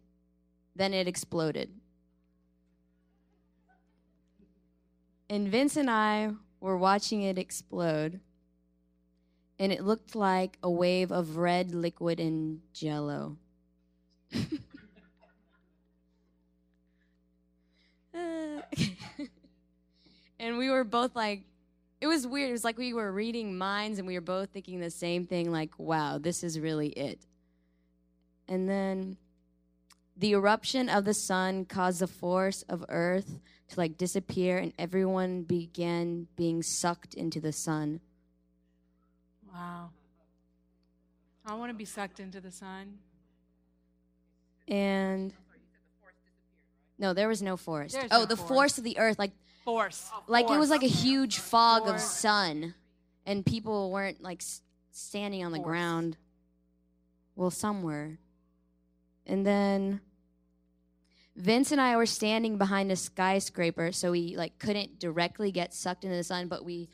then it exploded. And Vince and I were watching it explode, and it looked like a wave of red liquid and jello. and we were both like, it was weird. It was like we were reading minds and we were both thinking the same thing like, wow, this is really it. And then the eruption of the sun caused the force of earth to like disappear and everyone began being sucked into the sun. Wow. I want to be sucked into the sun. And no, there was no forest. There's oh, no the forest. force of the earth, like Force. Oh, like it was like a huge fog of sun, and people weren't like s- standing on the Force. ground. Well, some were. And then Vince and I were standing behind a skyscraper, so we like couldn't directly get sucked into the sun, but we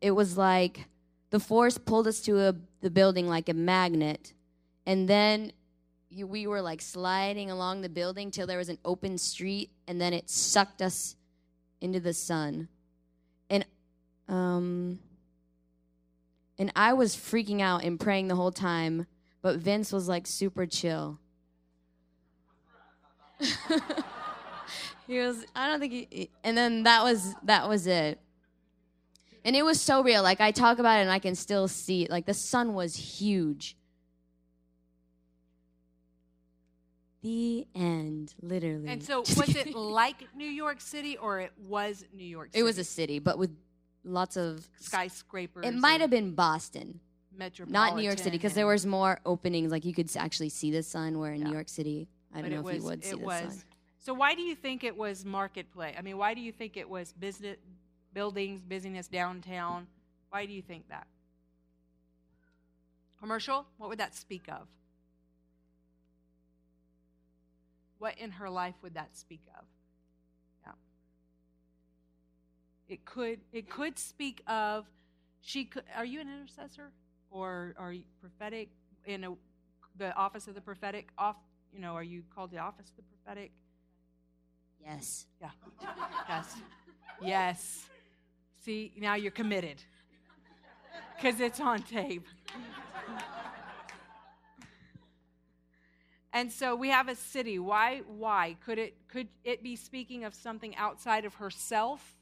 it was like the force pulled us to a, the building like a magnet, and then we were like sliding along the building till there was an open street, and then it sucked us into the sun, and um, and I was freaking out and praying the whole time, but Vince was like super chill. he was i don't think he and then that was that was it. And it was so real like i talk about it and i can still see like the sun was huge the end literally And so, was it like New York City or it was New York City? it was a city but with lots of skyscrapers. it might have been boston metropolitan. not new york city because there was more openings like you could actually see the sun where in Yeah. new york city i don't know it if you would see it the was. sun So, why do you think it was marketplace? I mean, why do you think it was business, buildings, busyness downtown? Why do you think that? Commercial? What would that speak of? What in her life would that speak of? Yeah. It could it could speak of she could are you an intercessor? Or are you prophetic in a, the office of the prophetic off you know are you called the office of the prophetic? Yes. Yeah. Yes. Yes. See now you're committed. Because it's on tape and so we have a city why why could it could it be speaking of something outside of herself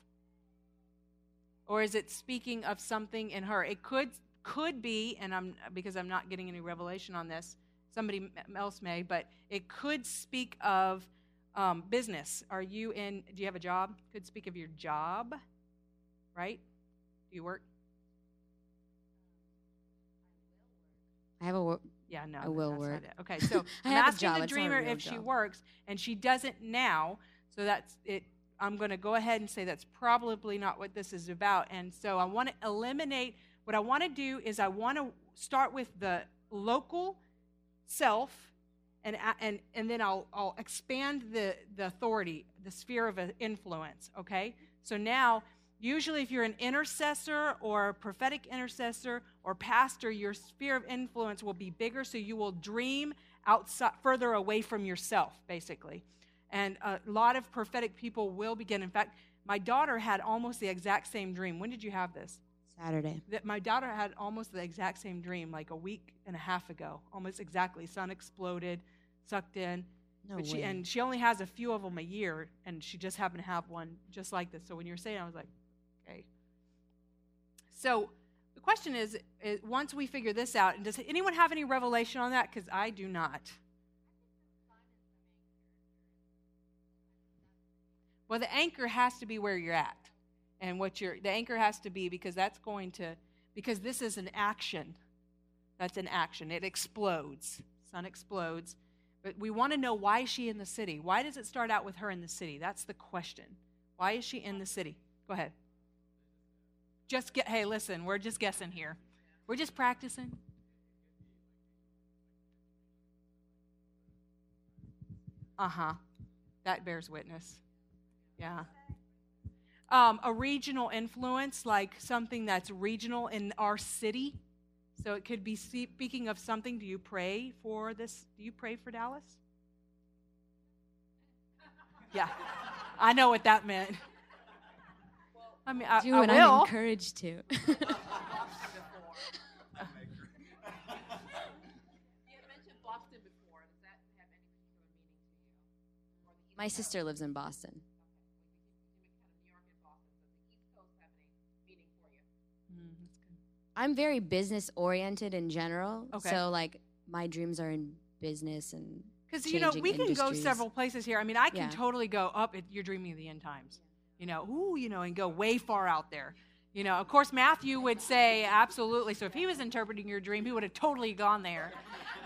or is it speaking of something in her? It could could be, and I'm because I'm not getting any revelation on this. Somebody else may, but it could speak of um, business. Are you in? Do you have a job? Could speak of your job, right? Do you work? I have a Yeah, no. I will work. it. Okay, so I I'm asking the it's not a dreamer if she works, and she doesn't now. So that's it. I'm going to go ahead and say that's probably not what this is about. And so I want to eliminate. What I want to do is I want to start with the local self, and and and then I'll I'll expand the the authority, the sphere of uh, influence. Okay. So now Usually, if you're an intercessor or a prophetic intercessor or pastor, your sphere of influence will be bigger, so you will dream outside, further away from yourself, basically. And a lot of prophetic people will begin. In fact, my daughter had almost the exact same dream. When did you have this? Saturday. That my daughter had almost the exact same dream, like a week and a half ago, almost exactly. Sun exploded, sucked in. No she and she only has a few of them a year, and she just happened to have one just like this. So when you were saying, I was like. So the question is, is once we figure this out, and does anyone have any revelation on that? Because I do not. Well, the anchor has to be where you're at, and what you're. The anchor has to be because that's going to because this is an action. That's an action. It explodes. Sun explodes. But we want to know why is she in the city? Why does it start out with her in the city? That's the question. Why is she in the city? Go ahead. Just get hey, listen, we're just guessing here. We're just practicing. Uh-huh. That bears witness. Yeah. Um, a regional influence, like something that's regional in our city. So it could be speaking of something. Do you pray for this? Do you pray for Dallas? Yeah, I know what that meant. I mean, I, Do I and will. I'm encouraged to. You had mentioned Boston before. Does that have any particular meaning to you? Or the East My sister lives in Boston. We can kind of New York and Boston. Does the East Coast have any meaning for you? Mm, that's good. I'm very business oriented in general. Okay. So like my dreams are in business and Because you know changing we can go several places here. I mean, I can Yeah. totally go up. It, you're dreaming of the end times, you know. Ooh, you know, and go way far out there. You know, of course, Matthew would say absolutely. So if he was interpreting your dream, he would have totally gone there.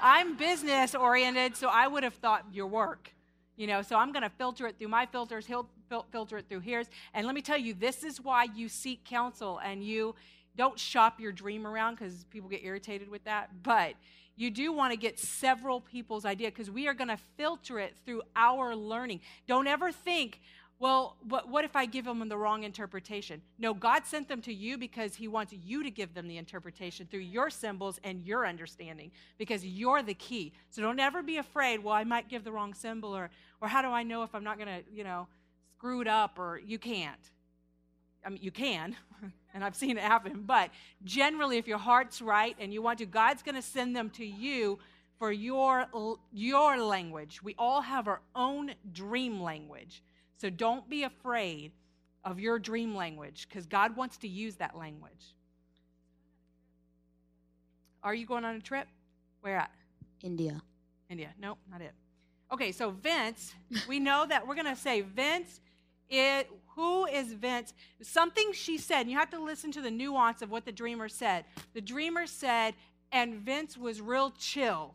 I'm business oriented, so I would have thought your work. You know, so I'm going to filter it through my filters. He'll fil- filter it through his. And let me tell you, this is why you seek counsel and you don't shop your dream around because people get irritated with that. But you do want to get several people's idea because we are going to filter it through our learning. Don't ever think, well, what, what if I give them the wrong interpretation? No, God sent them to you because He wants you to give them the interpretation through your symbols and your understanding because you're the key. So don't ever be afraid, well, I might give the wrong symbol or, or how do I know if I'm not going to, you know, screw it up or you can't. I mean, you can, and I've seen it happen, but generally, if your heart's right and you want to, God's going to send them to you for your, your language. We all have our own dream language. So don't be afraid of your dream language because God wants to use that language. Are you going on a trip? Where at? India. India. Nope, not it. Okay, so Vince, we know that we're going to say Vince. It who is Vince? Something she said. And you have to listen to the nuance of what the dreamer said. The dreamer said, and Vince was real chill,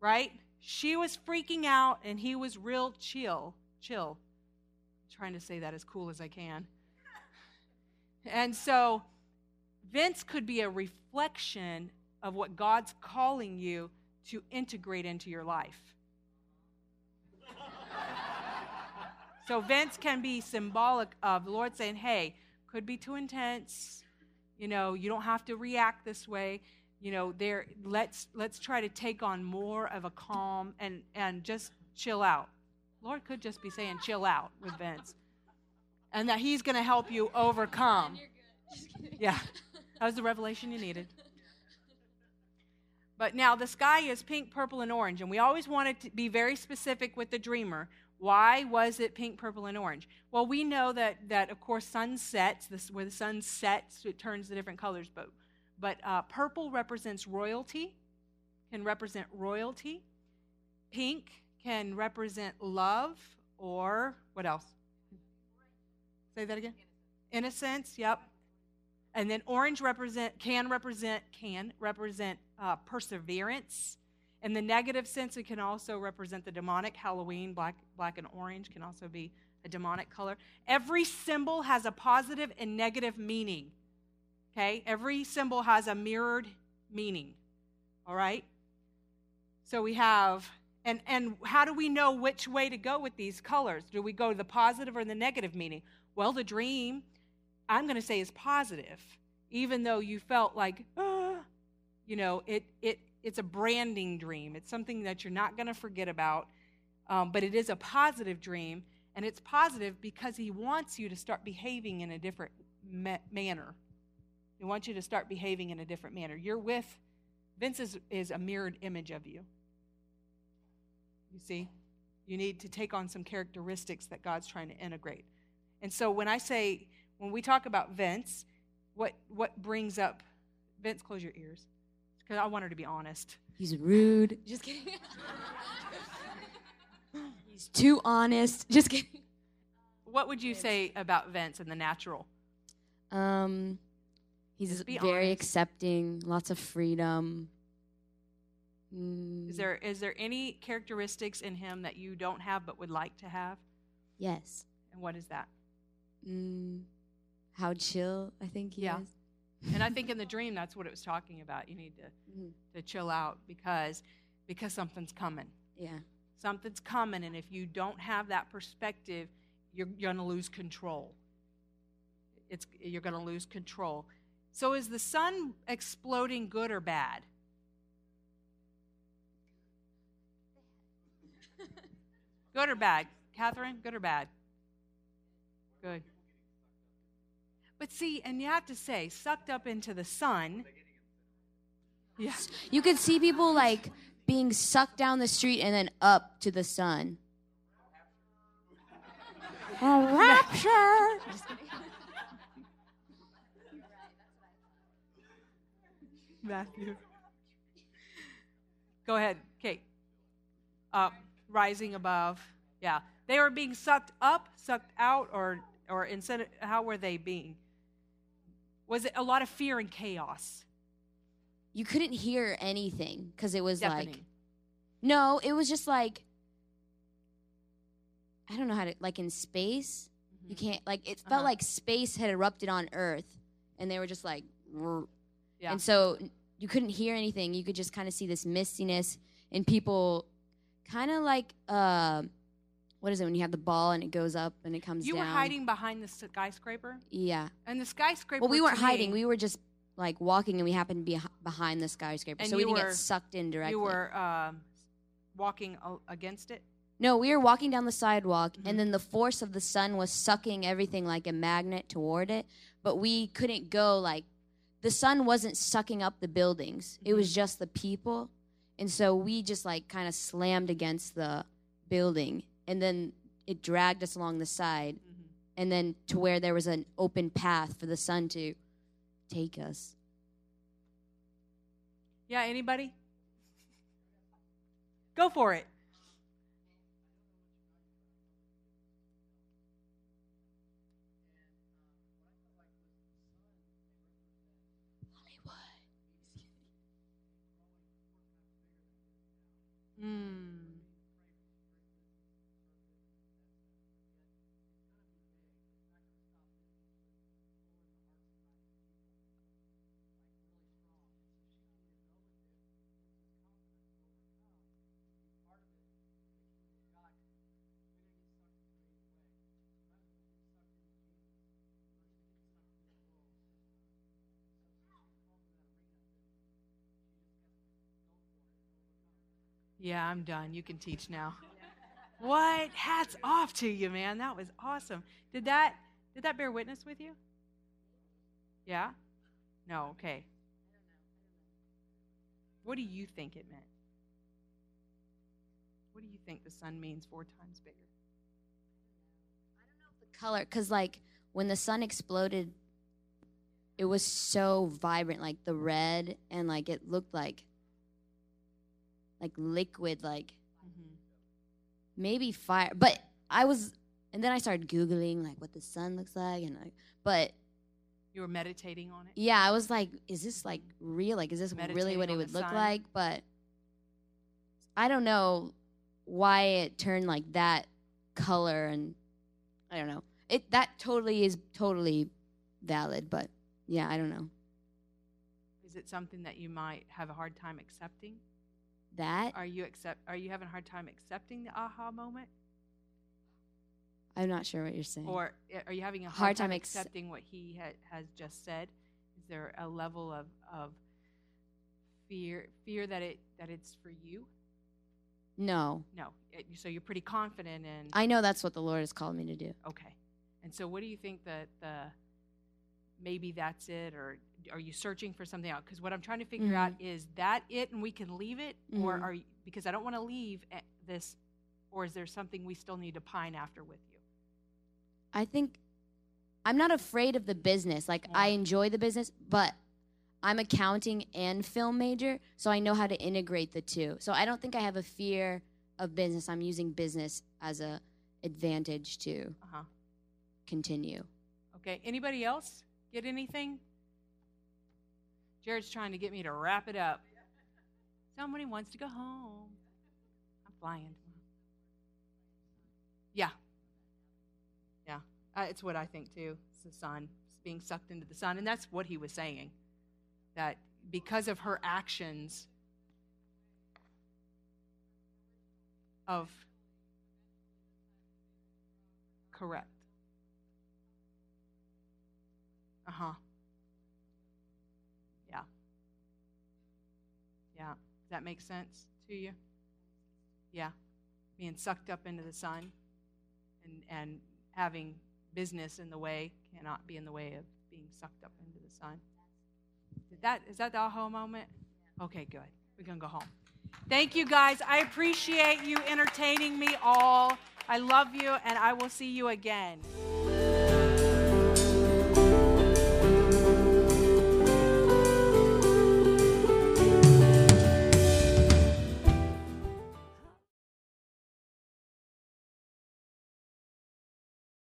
right? She was freaking out, and he was real chill. Chill. Trying to say that as cool as I can. And so, Vince could be a reflection of what God's calling you to integrate into your life. so Vince can be symbolic of the Lord saying, "Hey, could be too intense. You know, you don't have to react this way. You know, there let's let's try to take on more of a calm and and just chill out." Lord could just be saying, "Chill out" with Vince. And that he's going to help you overcome. Yeah. That was the revelation you needed. But now the sky is pink, purple, and orange, and we always wanted to be very specific with the dreamer. Why was it pink, purple, and orange? Well, we know that, that of course, sun sets, this, where the sun sets, it turns the different colors, but, but uh, purple represents royalty, can represent royalty. Pink can represent love, or what else? Say that again. Innocence, yep. And then orange represent can represent can represent uh, perseverance. In the negative sense, it can also represent the demonic. Halloween, black, black and orange can also be a demonic color. Every symbol has a positive and negative meaning. Okay? Every symbol has a mirrored meaning. All right? So we have, and, and how do we know which way to go with these colors? Do we go to the positive or the negative meaning? Well, the dream, I'm going to say, is positive, even though you felt like, ah, you know, it, it, it's a branding dream. It's something that you're not going to forget about, um, but it is a positive dream, and it's positive because he wants you to start behaving in a different ma- manner. He wants you to start behaving in a different manner. You're with, Vince is, is a mirrored image of you. You see? You need to take on some characteristics that God's trying to integrate. And so when I say, when we talk about Vince, what, what brings up, Vince, close your ears. Because I want her to be honest. He's rude. Just kidding. He's too honest. Just kidding. What would you say about Vince in the natural? Um, he's very honest. accepting, lots of freedom. Mm, Is there, is there any characteristics in him that you don't have but would like to have? yes. And what is that? Mm, how chill I think he Yeah. is. And I think in the dream, that's what it was talking about. You need to, Mhm. to chill out because, because something's coming. Yeah. Something's coming, and if you don't have that perspective, you're going to lose control. It's, you're going to lose control. So, is the sun exploding good or bad? Good or bad? Catherine, good or bad? Good. But see, and you have to say, sucked up into the sun. Yeah. You could see people like being sucked down the street and then up to the sun. A rapture. Matthew. Go ahead, Kate. Up, rising above. Yeah. They were being sucked up, sucked out, or or instead how were they being? Was it a lot of fear and chaos? You couldn't hear anything because it was like no, it was just like I don't know how to like in space. You can't like it felt Uh-huh. like space had erupted on Earth, and they were just like. Yeah. and so you couldn't hear anything. You could just kind of see this mistiness, and people kind of like uh, what is it when you have the ball and it goes up and it comes You down? You were hiding behind the skyscraper, Yeah. and the skyscraper. Well, we weren't hiding. me- We were just like walking, and we happened to be behind the skyscraper, And so we didn't were- get sucked in directly. You were um, walking against it. No, we were walking down the sidewalk, Mhm. and then the force of the sun was sucking everything like a magnet toward it. But we couldn't go like the sun wasn't sucking up the buildings; it was just the people, and so we just like kind of slammed against the building, and then it dragged us along the side, mm-hmm. and then to where there was an open path for the sun to take us. Yeah. Anybody? Go for it. Mm. Yeah, I'm done. You can teach now. What? Hats off to you, man. That was awesome. Did that did that bear witness with you? Yeah? No, okay. What do you think it meant? What do you think the sun means four times bigger? I don't know the color because like when the sun exploded it was so vibrant like the red and like it looked like like liquid like Mhm. maybe fire but i was and then i started googling like what the sun looks like and like but You were meditating on it. yeah i was like is this like real like is this really what it would look sun. like but i don't know why it turned like that color and i don't know it that totally is totally valid but yeah i don't know Is it something that you might have a hard time accepting? That Are you accept? Are you having a hard time accepting the aha moment, i'm not sure what you're saying or uh, are you having a hard, Hard time, time acce- accepting what he ha- has just said? Is there a level of of fear fear that it that it's for you? no No. It, so you're pretty confident in. i know that's what the lord has called me to do Okay. And so, what do you think that the maybe that's it, or are you searching for something else? Because what I'm trying to figure out is that it, and we can leave it, or Mhm. are you, because I don't want to leave eh, this, or is there something we still need to pine after with you? I think I'm not afraid of the business. Like I enjoy the business, but I'm accounting and film major, so I know how to integrate the two. So I don't think I have a fear of business. I'm using business as a advantage to Uh huh. continue. Okay. Anybody else get anything? Jared's trying to get me to wrap it up. Somebody wants to go home. I'm flying. Tomorrow. Yeah. Yeah. Uh, it's what I think too. It's the sun. It's being sucked into the sun. And that's what he was saying. That because of her actions of. Correct. Huh. Yeah. Yeah. Does that make sense to you? Yeah. Being sucked up into the sun and, and having business in the way cannot be in the way of being sucked up into the sun. Did that is that the aha moment? Okay, good. We're gonna go home. Thank you guys. I appreciate you entertaining me all. I love you and I will see you again.